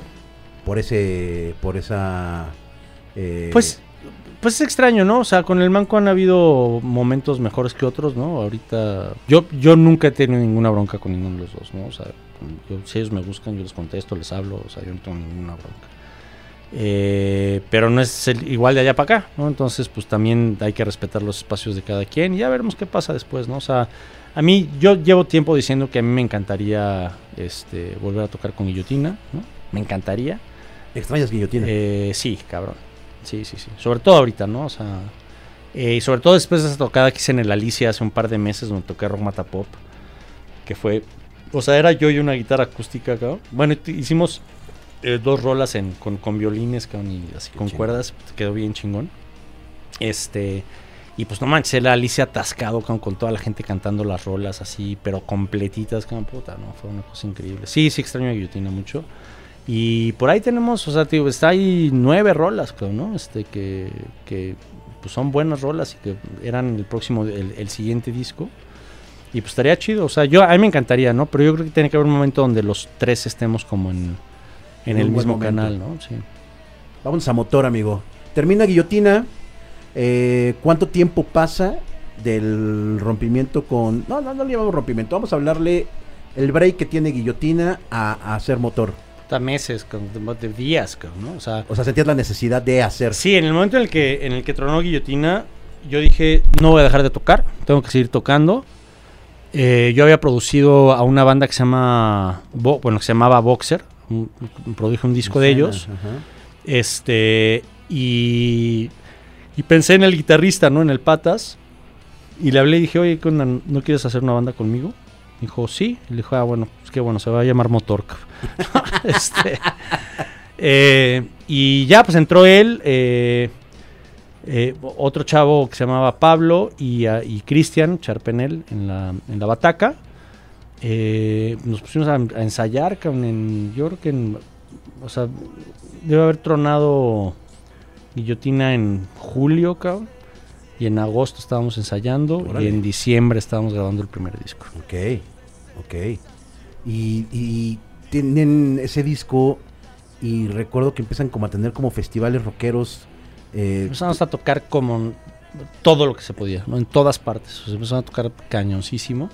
Por ese. Por esa. eh, Pues, pues es extraño, ¿no? O sea, con el Manco han habido momentos mejores que otros, ¿no? Ahorita, yo, yo nunca he tenido ninguna bronca con ninguno de los dos, ¿no? O sea, yo- si ellos me buscan, yo les contesto, les hablo, o sea, yo no tengo ninguna bronca. Eh, pero no es el- igual de allá para acá, ¿no? Entonces, pues también hay que respetar los espacios de cada quien y ya veremos qué pasa después, ¿no? O sea, a mí, yo llevo tiempo diciendo que a mí me encantaría este, volver a tocar con Guillotina, ¿no? Me encantaría. ¿Extrañas guillotina? Eh, sí, cabrón. Sí, sí, sí. Sobre todo ahorita, ¿no? O sea, eh, y sobre todo después de esa tocada que hice en el Alicia hace un par de meses donde toqué Rock Mata Pop, que fue, o sea, era yo y una guitarra acústica, cabrón. Bueno, hicimos eh, dos rolas en, con, con violines, cabrón, y así con chingón. cuerdas, quedó bien chingón. Este, y pues no manches, el Alicia atascado, cabrón, con toda la gente cantando las rolas así, pero completitas, cabrón, puta, no, fue una cosa increíble. Sí, sí extraño a Guillotina mucho. Y por ahí tenemos, o sea, tío, está ahí nueve rolas, creo, ¿no? Este, que, que pues son buenas rolas y que eran el próximo, el, el siguiente disco. Y pues estaría chido, o sea, yo, a mí me encantaría, ¿no? Pero yo creo que tiene que haber un momento donde los tres estemos como en, en el mismo momento. canal, ¿no? Sí. Vamos a motor, amigo. Termina guillotina. eh, ¿Cuánto tiempo pasa del rompimiento con... No, no, no le llamamos rompimiento. Vamos a hablarle el break que tiene guillotina a, a hacer motor. Está meses, de, días, ¿no? O sea, O sea, sentías la necesidad de hacer. Sí, en el momento en el que en el que tronó Guillotina, yo dije, no voy a dejar de tocar, tengo que seguir tocando. Eh, yo había producido a una banda que se llama, Bo- bueno, que se llamaba Boxer, un- produje un disco de ellos, Ajá. este, y, y pensé en el guitarrista, ¿no? En el Patas, y le hablé y dije, oye, ¿qué onda? ¿no quieres hacer una banda conmigo? Dijo, sí. Y le dijo, ah, bueno, que bueno, se va a llamar Motor. este, eh, y ya, pues entró él, eh, eh, otro chavo que se llamaba Pablo y, ah, y Cristian Charpenel en la, en la bataca. Nos pusimos a, a ensayar, en, yo creo que en, o sea, debe haber tronado Guillotina en julio, cabrón. Y en agosto estábamos ensayando Órale. y en diciembre estábamos grabando el primer disco. Ok, ok. Y, tienen ese disco y recuerdo que empiezan como a tener como festivales rockeros. eh, Empezamos a tocar como todo lo que se podía, ¿no? En todas partes. O sea, empezamos a tocar cañoncísimo.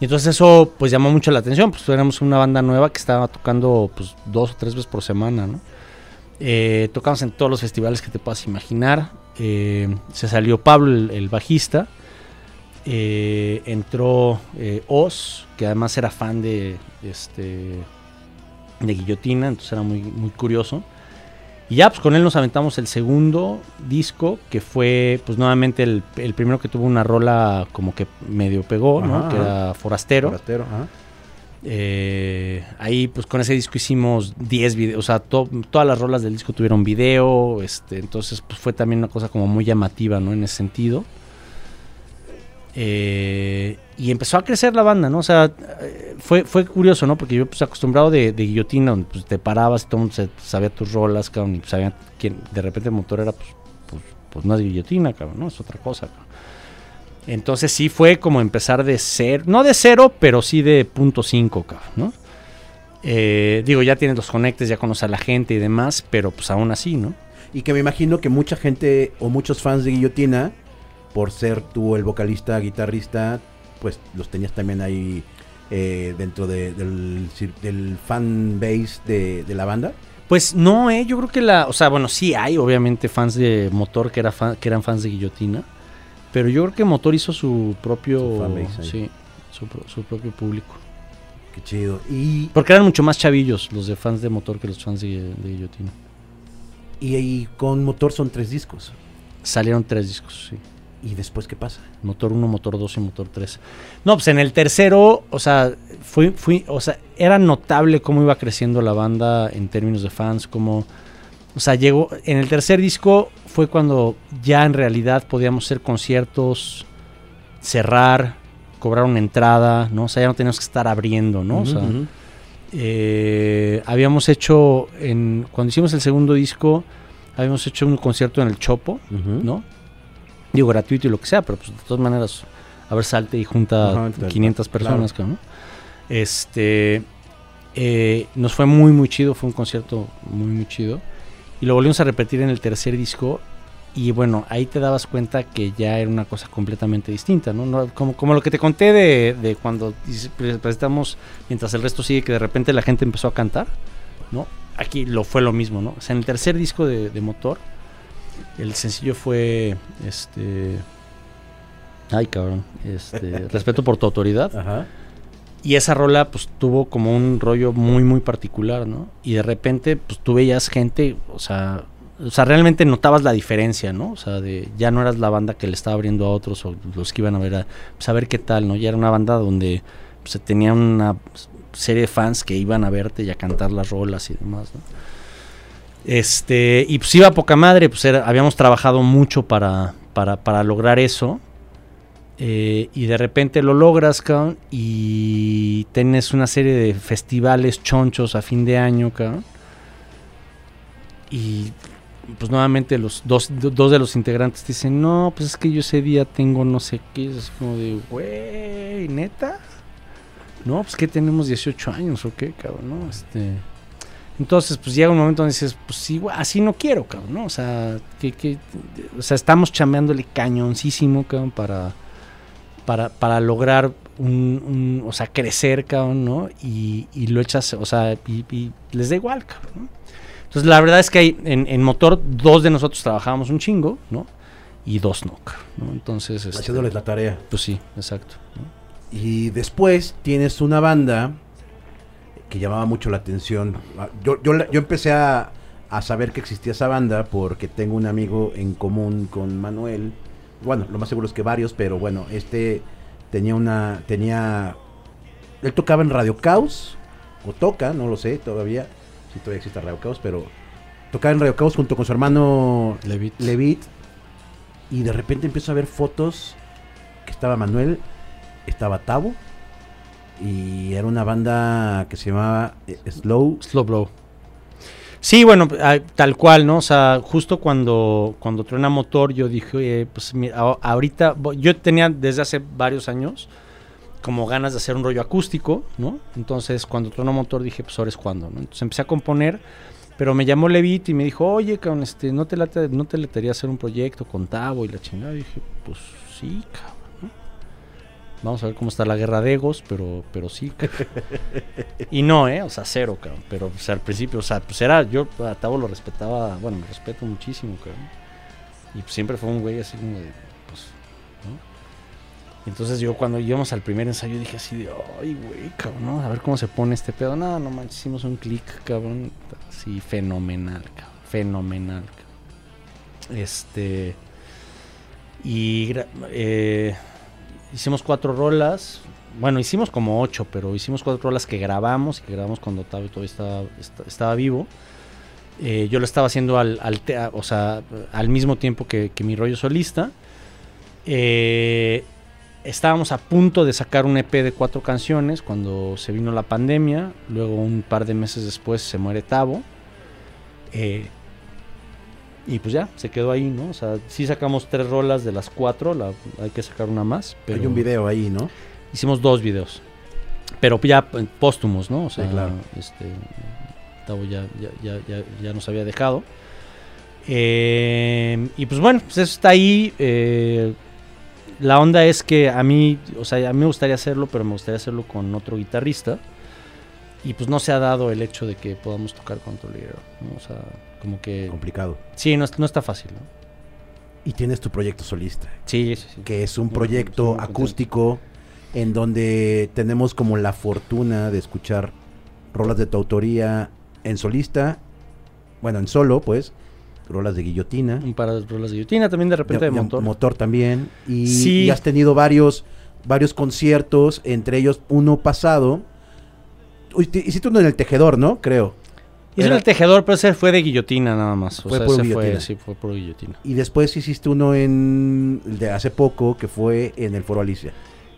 Y entonces eso pues llamó mucho la atención, pues éramos una banda nueva que estaba tocando pues dos o tres veces por semana, ¿no? Eh, tocamos en todos los festivales que te puedas imaginar. Eh, se salió Pablo, el bajista. Eh, entró eh, Oz, que además era fan de este de Guillotina, entonces era muy, muy curioso. Y ya, pues con él nos aventamos el segundo disco, que fue, pues nuevamente el, el primero que tuvo una rola como que medio pegó, ¿no? Que era Forastero. Forastero, ajá. Eh, ahí, pues con ese disco hicimos 10 videos, o sea, to- todas las rolas del disco tuvieron video, este, entonces pues fue también una cosa como muy llamativa, ¿no? En ese sentido. Eh, y empezó a crecer la banda, ¿no? O sea, fue, fue curioso, ¿no? Porque yo, pues, acostumbrado de, guillotina, donde pues, te parabas y todo el mundo sabía tus rolas, cabrón, y pues, sabían quién, de repente el motor era, pues, pues, pues no es guillotina, cabrón, ¿no? Es otra cosa, cabrón. Entonces sí fue como empezar de cero, no de cero, pero sí de punto cinco, cabrón, ¿no? Eh, digo, ya tienes los conectes, ya conoces a la gente y demás, pero pues aún así, ¿no? Y que me imagino que mucha gente o muchos fans de Guillotina, por ser tú el vocalista, guitarrista, pues los tenías también ahí eh, dentro de- del, del fan base de, de la banda. Pues no, eh, yo creo que la, o sea, bueno, sí hay obviamente fans de Motor que, era fan- que eran fans de Guillotina, pero yo creo que Motor hizo su propio, Su fanbase sí, su, pro- su propio público. Qué chido. Y, Porque eran mucho más chavillos los de fans de Motor que los fans de, de Guillotina. y, y con motor son tres discos. Salieron tres discos, sí. ¿Y después qué pasa? Motor 1, motor 2 y motor 3. No, pues en el tercero, o sea, fui, fui, o sea, era notable cómo iba creciendo la banda en términos de fans, como, o sea, llegó, en el tercer disco fue cuando ya en realidad podíamos hacer conciertos, cerrar, cobrar una entrada, ¿no? O sea, ya no teníamos que estar abriendo, ¿no? O sea, eh, habíamos hecho, en, cuando hicimos el segundo disco, habíamos hecho un concierto en el Chopo. ¿no? Digo, gratuito y lo que sea, pero pues de todas maneras, a ver, salte y junta Ajá, claro, 500 claro. personas. Este, eh, nos fue muy, muy chido, fue un concierto muy, muy chido. Y lo volvimos a repetir en el tercer disco. Y bueno, ahí te dabas cuenta que ya era una cosa completamente distinta, ¿no? No, como, como lo que te conté de, de cuando presentamos mientras el resto sigue, que de repente la gente empezó a cantar, ¿no? Aquí lo fue lo mismo, ¿no? O sea, en el tercer disco de, de Motor, el sencillo fue, este... Ay, cabrón, este, respeto por tu autoridad. Ajá. Y esa rola pues tuvo como un rollo muy muy particular, ¿no? Y de repente pues tú veías gente, o sea, o sea, realmente notabas la diferencia, ¿no? O sea, de ya no eras la banda que le estaba abriendo a otros o los que iban a ver a saber qué tal, ¿no? Ya era una banda donde pues, se tenía una serie de fans que iban a verte y a cantar las rolas y demás, ¿no? Este, y pues iba a poca madre, pues era, habíamos trabajado mucho para, para, para lograr eso. eh, y de repente lo logras, cabrón, y tienes una serie de festivales chonchos a fin de año, cabrón. Y pues nuevamente los dos, do- dos de los integrantes dicen, no, pues es que yo ese día tengo no sé qué, es como de, güey, neta. No, pues que tenemos 18 años o qué, cabrón, ¿no? Este, entonces, pues llega un momento donde dices, pues sí, así no quiero, cabrón, ¿no? O sea, que, que, o sea, estamos chambeándole cañoncísimo, cabrón, para, para, para lograr un, un- o sea, crecer, cabrón, ¿no? Y, y lo echas, o sea, y, y les da igual, cabrón, ¿no? Entonces, la verdad es que hay, en, en motor, dos de nosotros trabajábamos un chingo, ¿no? Y dos no, cabrón, ¿no? Entonces, este, Haciéndoles la tarea. pues sí, exacto. ¿no? Y después tienes una banda que llamaba mucho la atención. Ah, Yo, yo, yo empecé a, a saber que existía esa banda porque tengo un amigo en común con Manuel. Bueno, lo más seguro es que varios, pero bueno, este tenía una. tenía. Él tocaba en Radio Caos, o toca, no lo sé todavía, si todavía existe Radio Caos, pero tocaba en Radio Caos junto con su hermano Levit. Levit. Y de repente empiezo a ver fotos que estaba Manuel, estaba Tavo. Y era una banda que se llamaba eh, Slow. Slow Blow. Sí, bueno, ah, tal cual, ¿no? O sea, justo cuando, cuando truena motor, yo dije, pues mira, ahorita, yo tenía desde hace varios años como ganas de hacer un rollo acústico, ¿no? Entonces, cuando truena motor, dije, pues ahora es cuando, ¿no? Entonces empecé a componer, pero me llamó Levit y me dijo, oye, cabrón, este, ¿no te, late, no te latería hacer un proyecto con Tavo y la chingada? Y dije, pues sí, cabrón. Vamos a ver cómo está la guerra de egos, pero, pero sí. Y no, ¿eh? O sea, cero, cabrón. Pero pues, al principio, o sea, pues era, yo a Tavo lo respetaba, bueno, lo respeto muchísimo, cabrón. Y pues, siempre fue un güey así como de, pues, ¿no? Entonces yo cuando íbamos al primer ensayo dije así de, ay, güey, cabrón, a ver cómo se pone este pedo. No, no manches, hicimos un clic, cabrón. Así, fenomenal, cabrón. Fenomenal, cabrón. Este. Y eh, hicimos cuatro rolas. Bueno, hicimos como ocho, pero hicimos cuatro rolas que grabamos y que grabamos cuando Octavio todavía estaba, esta- estaba vivo. Eh, yo lo estaba haciendo al, o sea, al mismo tiempo que, que mi rollo solista. Eh, estábamos a punto de sacar un EP de cuatro canciones cuando se vino la pandemia. Luego, un par de meses después, se muere Tavo. Eh, y pues ya, se quedó ahí, ¿no? O sea, sí sacamos tres rolas de las cuatro, la- hay que sacar una más. Pero Hay un video ahí, ¿no? Hicimos dos videos. Pero ya póstumos, ¿no? O sea, Sí, claro. este, Tavo ya, ya, ya, ya, nos había dejado. Eh, y pues bueno, pues eso está ahí. eh, la onda es que a mí, o sea, a mí me gustaría hacerlo, pero me gustaría hacerlo con otro guitarrista. Y pues no se ha dado el hecho de que podamos tocar con otro. ¿no? O sea, como que... Complicado. Sí, no, no está fácil, ¿no? Y tienes tu proyecto solista, Sí, sí, sí. que es un proyecto acústico en donde tenemos como la fortuna de escuchar rolas de tu autoría en solista, bueno, en solo, pues, rolas de guillotina. Un par de rolas de guillotina, también de repente de, motor. también. Y, Sí. y has tenido varios, varios conciertos, entre ellos uno pasado. Hiciste uno en el tejedor, ¿no? Creo. Hizo Era- el tejedor, pero ese fue de guillotina nada más. O Fue sea, por guillotina. fue, sí, fue por guillotina. Y después hiciste uno en de hace poco, que fue en el Foro Alicia.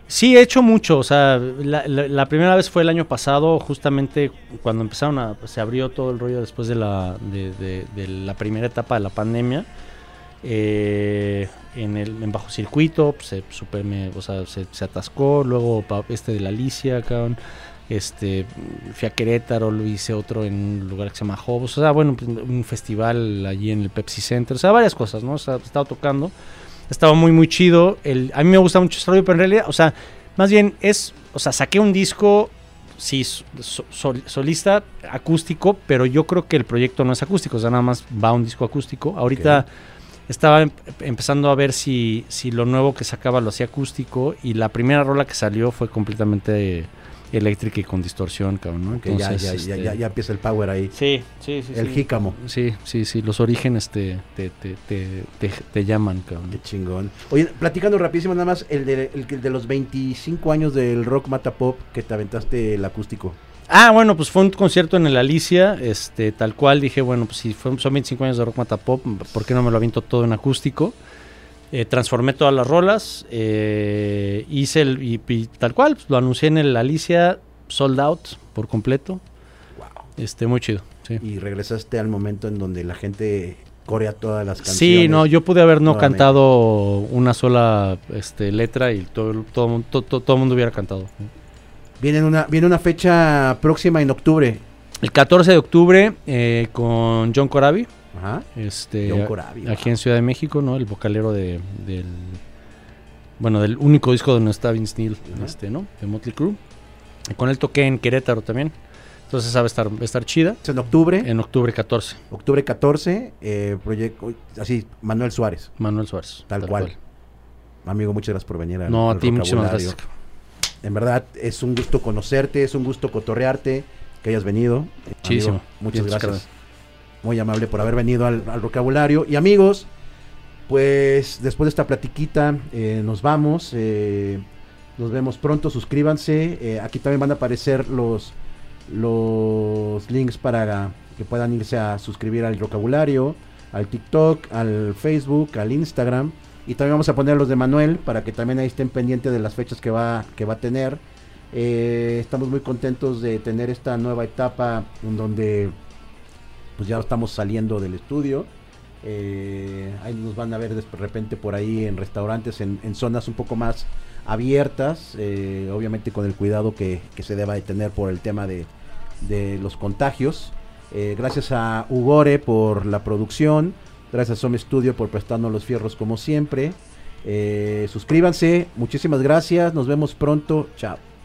Sí, he hecho mucho. O sea, la, la- la primera vez fue el año pasado, justamente cuando empezaron a. Se abrió todo el rollo después de la, de, de- de la primera etapa de la pandemia. Eh, en el en bajo circuito, pues, se, super me- o sea, se, se atascó. Luego este de la Alicia, cabrón. Este, fui a Querétaro, lo hice otro en un lugar que se llama Hobos. O sea, bueno, pues, un festival allí en el Pepsi Center. O sea, varias cosas, ¿no? O sea, he estado tocando. Estaba muy, muy chido. El, a mí me gusta mucho ese rollo, pero en realidad, o sea, más bien es, o sea, saqué un disco, sí, so- sol- solista, acústico, pero yo creo que el proyecto no es acústico, o sea, nada más va un disco acústico. Ahorita estaba em- empezando a ver si, si lo nuevo que sacaba lo hacía acústico y la primera rola que salió fue completamente eléctrica y con distorsión, cabrón, ¿no? Que Entonces, ya, ya, este, ya, ya empieza el power ahí. Sí, sí, sí. el sí. jícamo. Sí, sí, sí, los orígenes te, te, te, te, te, te llaman, cabrón. Qué chingón. Oye, platicando rapidísimo nada más, el de, el, de los 25 años del Rock Mata Pop que te aventaste el acústico. Ah, bueno, pues fue un concierto en el Alicia, este, tal cual, dije, bueno, pues si fue- son 25 años de Rock Mata Pop, ¿por qué no me lo aviento todo en acústico? Eh, transformé todas las rolas, eh, hice el, y, y tal cual, pues, lo anuncié en el Alicia, sold out por completo, Wow. este, muy chido, sí. Y regresaste al momento en donde la gente corea todas las canciones. Sí, no, yo pude haber no nuevamente. cantado una sola este, letra y todo, todo, todo, todo el mundo hubiera cantado. Viene una, viene una fecha próxima en octubre. El 14 de octubre eh, con John Corabi, Ajá. este, John aquí wow. en Ciudad de México, ¿no? El vocalero de, del, bueno, del único disco donde está Vince Neil, Ajá. este, ¿no? De Motley Crue. Y con él toqué en Querétaro también. Entonces a estar, va a estar chida. Es en octubre, En octubre 14, octubre 14, eh, proyecto, así, Manuel Suárez. Manuel Suárez. Tal cual. Amigo, muchas gracias por venir al- No, a ti muchísimas gracias. En verdad, es un gusto conocerte, es un gusto cotorrearte, que hayas venido. Muchísimo. amigo, muchas Muchas gracias. Muy amable por haber venido al, vocabulario. Y amigos, pues después de esta platiquita, eh, nos vamos. eh, nos vemos pronto, suscríbanse. eh, aquí también van a aparecer los, los links para que puedan irse a suscribir al vocabulario, al TikTok, al Facebook, al Instagram. Y también vamos a poner los de Manuel para que también ahí estén pendientes de las fechas que va, que va a tener. Estamos muy contentos de tener esta nueva etapa en donde pues ya estamos saliendo del estudio. Eh, ahí nos van a ver de repente por ahí en restaurantes, en, zonas un poco más abiertas, eh, obviamente con el cuidado que, se deba de tener por el tema de, los contagios. Eh, gracias a Ugore por la producción, gracias a Some Studio por prestarnos los fierros como siempre. Suscríbanse, muchísimas gracias, nos vemos pronto, chao.